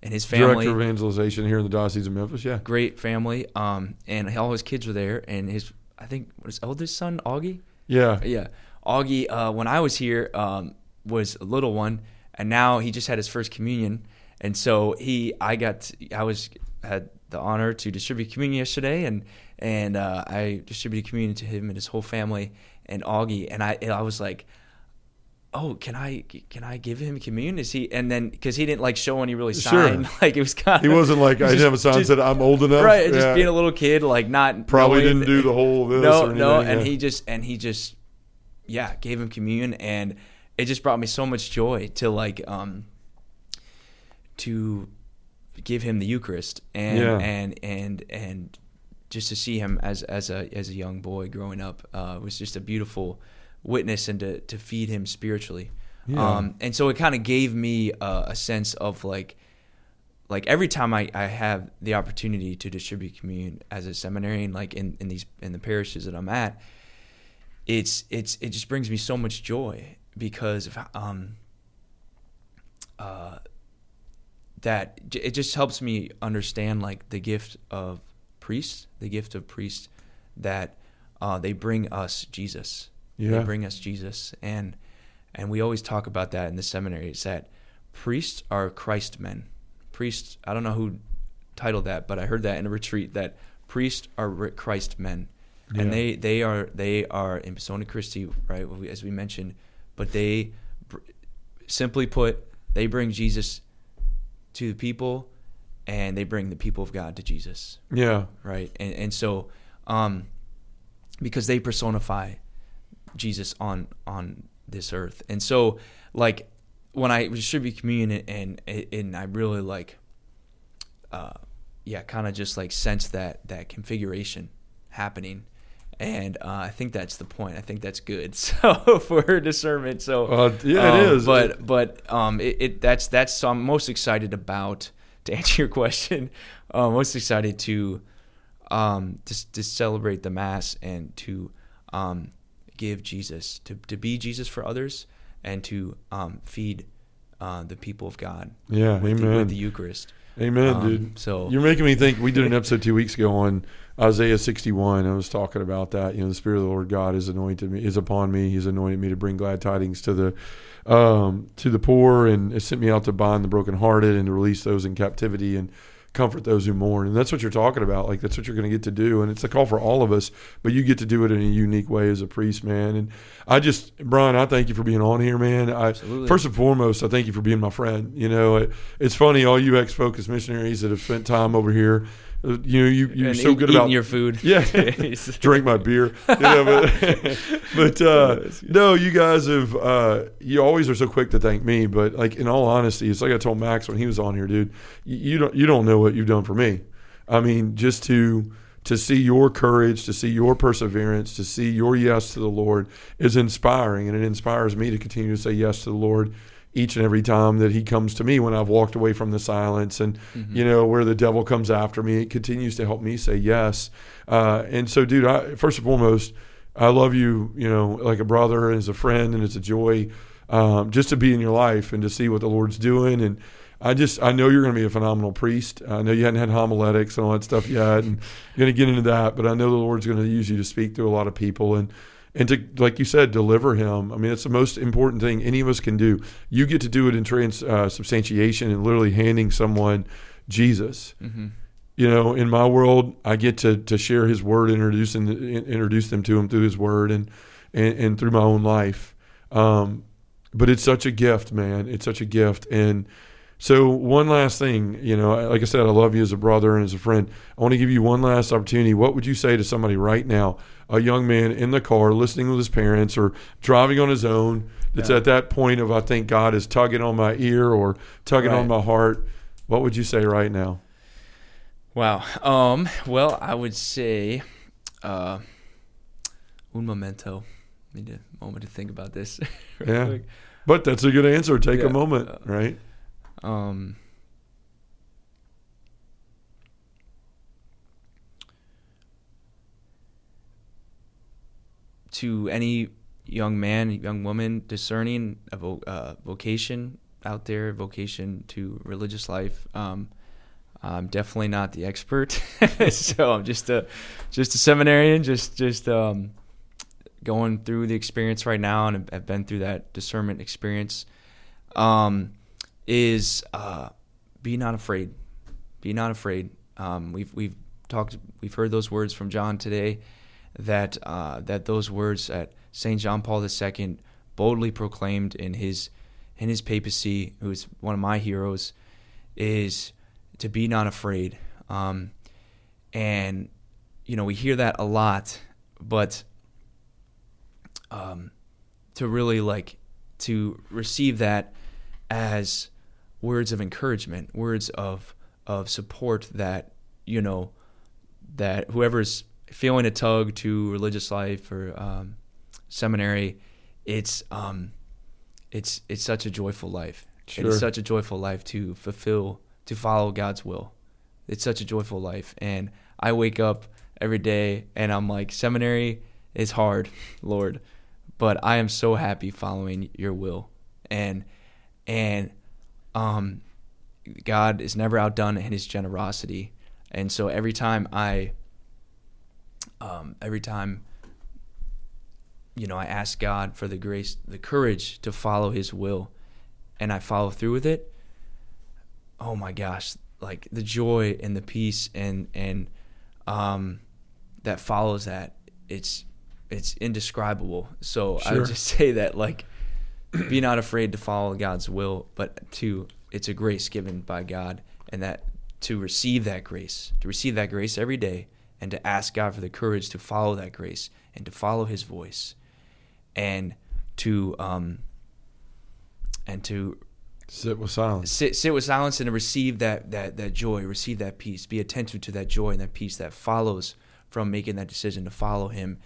and his family, Director of evangelization here in the Diocese of Memphis. Yeah. great family. Um, and all his kids were there. And his, I think, what his eldest son, Augie? Yeah. Yeah. Augie, uh, when I was here, um, was a little one. And now he just had his first communion. And so he, I got, I was, had the honor to distribute communion yesterday. And, and, uh, I distributed communion to him and his whole family and Augie. And I, and I was like, oh, can I can I give him communion? Is he? And then because he didn't like show any really Sure. sign, like it was kind of He wasn't like, I just- didn't have a sign that just- said, I'm old enough. right, just Yeah. being a little kid, like not Probably knowing didn't do the whole this no, or anything. no, and yeah. he just and he just yeah gave him communion, and it just brought me so much joy to like um to give him the Eucharist and Yeah. and and and just to see him as as a as a young boy growing up uh, was just a beautiful witness and to to feed him spiritually. Yeah. Um, and so it kind of gave me a, a sense of like like every time I, I have the opportunity to distribute communion as a seminarian, like in, in these in the parishes that I'm at, it's it's it just brings me so much joy because of um uh that j- it just helps me understand like the gift of priests, the gift of priests that uh, they bring us Jesus. Yeah. They bring us Jesus, and and we always talk about that in the seminary. Is that priests are Christ men. Priests. I don't know who titled that, but I heard that in a retreat that priests are Christ men, Yeah. and they they are they are in persona Christi, right? As we mentioned, but they br- simply put, they bring Jesus to the people, and they bring the people of God to Jesus Yeah. right? And and so, um, because they personify Jesus on on this earth, and so like when I distribute communion and and, and I really like, uh, yeah, kind of just like sense that that configuration happening. And uh, I think that's the point. I think that's good. So for discernment, so Uh, yeah, it um, is. But but um, it, it that's that's so I'm most excited about to answer your question. Uh, most excited to um to, to celebrate the mass and to um give Jesus to to be Jesus for others and to um feed uh, the people of God Yeah, with, the, amen. with the Eucharist. Amen, Um, dude. So You're making me think. We did an episode two weeks ago on Isaiah 61. I was talking about that. You know, the Spirit of the Lord God is anointed me, is upon me. He's anointed me to bring glad tidings to the um, to the poor, and has sent me out to bind the brokenhearted and to release those in captivity and comfort those who mourn. And that's what you're talking about. Like that's what you're going to get to do. And it's a call for all of us, but you get to do it in a unique way as a priest, man. And I just, Bryan, I thank you for being on here, man. I, Absolutely. First and foremost, I thank you for being my friend. You know, it, it's funny, all you ex-FOCUS missionaries that have spent time over here. You know, you you're and so eat- good eating about your food. yeah, drink my beer. You know, but but uh, no, you guys have. Uh, you always are so quick to thank me, but like in all honesty, it's like I told Max when he was on here, dude. You, you don't you don't know what you've done for me. I mean, just to to see your courage, to see your perseverance, to see your yes to the Lord is inspiring, and it inspires me to continue to say yes to the Lord each and every time that He comes to me when I've walked away from the silence and you know where the devil comes after me. It continues to help me say yes. Uh, and so, dude, I, first and foremost, I love you, you know, like a brother and as a friend, and it's a joy um, just to be in your life and to see what the Lord's doing. And I just, I know you're going to be a phenomenal priest. I know you hadn't had homiletics and all that stuff yet, and you're going to get into that. But I know the Lord's going to use you to speak to a lot of people and and to, like you said, deliver him. I mean, it's the most important thing any of us can do. You get to do it in trans uh, substantiation and literally handing someone Jesus hmm you know, in my world, I get to to share His word, introduce and introduce them to Him through His word and and, and through my own life. Um, but it's such a gift, man. It's such a gift. And so, one last thing, you know, like I said, I love you as a brother and as a friend. I want to give you one last opportunity. What would you say to somebody right now, a young man in the car listening with his parents or driving on his own? That's Yeah. at that point of I think God is tugging on my ear or tugging on my heart. What would you say right now? Wow. Um. Well, I would say, uh, un momento. Need a moment to think about this. Yeah. quick. But that's a good answer. Take Yeah. a moment, Uh, right? Um. To any young man, young woman discerning a vo- uh, vocation out there, vocation to religious life, um, I'm definitely not the expert. so I'm just a just a seminarian, just just um, going through the experience right now, and I've been through that discernment experience. Um, is uh, be not afraid. Be not afraid. Um, we've we've talked. We've heard those words from John today. That uh, that those words that Saint John Paul II boldly proclaimed in his in his papacy, who is one of my heroes, is to be not afraid. Um, and you know we hear that a lot, but um, to really like to receive that as words of encouragement, words of of support that you know that whoever's feeling a tug to religious life or um, seminary, it's um, it's it's such a joyful life. Sure. It's such a joyful life to fulfill to follow God's will. It's such a joyful life, and I wake up every day and I'm like, seminary is hard, Lord, but I am so happy following Your will, and and um, God is never outdone in His generosity, and so every time I um, every time you know I ask God for the grace, the courage to follow His will, and I follow through with it. Oh my gosh, like the joy and the peace and and um, that follows that it's it's indescribable. So I would just say that like be not afraid to follow God's will, but to it's a grace given by God and that to receive that grace, to receive that grace every day and to ask God for the courage to follow that grace and to follow his voice and to um and to Sit with silence. sit, sit with silence and to receive that, that, that joy, receive that peace, be attentive to that joy and that peace that follows from making that decision to follow him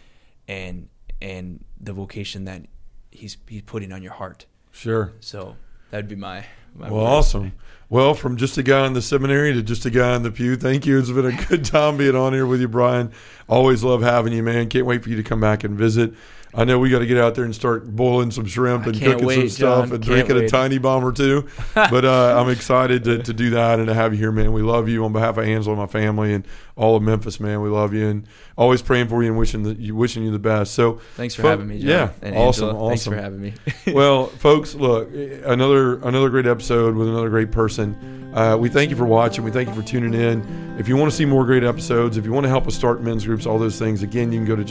and and the vocation that he's he's putting on your heart. Sure. So that'd be my, my Well, word. awesome. Well, from just a guy in the seminary to just a guy in the pew, thank you. It's been a good time being on here with you, Bryan. Always love having you, man. Can't wait for you to come back and visit. I know we got to get out there and start boiling some shrimp and cooking wait, some stuff John. and drinking a tiny bomb or two. but uh, I'm excited to, to do that and to have you here, man. We love you on behalf of Angela and my family and all of Memphis, man. We love you and always praying for you and wishing the, you wishing you the best. So Thanks for Fo- having me, John. yeah, and awesome, Angela, Thanks for having me. well, folks, look, another another great episode with another great person. Uh, we thank you for watching. We thank you for tuning in. If you want to see more great episodes, if you want to help us start men's groups, all those things, again, you can go to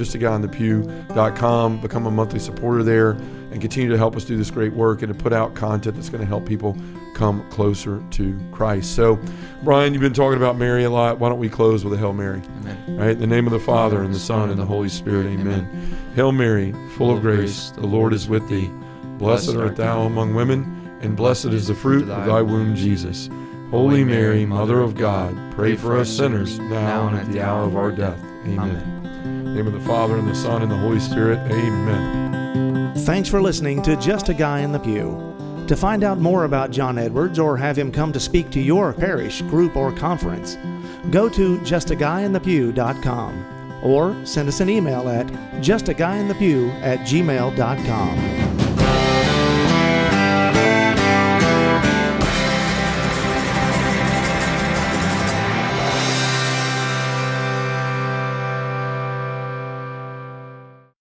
justaguyinthepew.com, become a monthly supporter there, and continue to help us do this great work and to put out content that's going to help people come closer to Christ. So, Bryan, you've been talking about Mary a lot. Why don't we close with a Hail Mary? Amen. Right? In the name of the Father, and the Son, and the Holy Spirit. Amen. Hail Mary, full of grace, the Lord is with thee. Blessed art thou among women, and blessed is the fruit of thy womb, Jesus. Holy Mary, Mother of God, pray for us sinners, now and at the hour of our death. Amen. Name of the Father, and the Son, and the Holy Spirit. Amen. Thanks for listening to Just a Guy in the Pew. To find out more about John Edwards or have him come to speak to your parish, group, or conference, go to justaguyinthepew.com or send us an email at justaguyinthepew at gmail.com.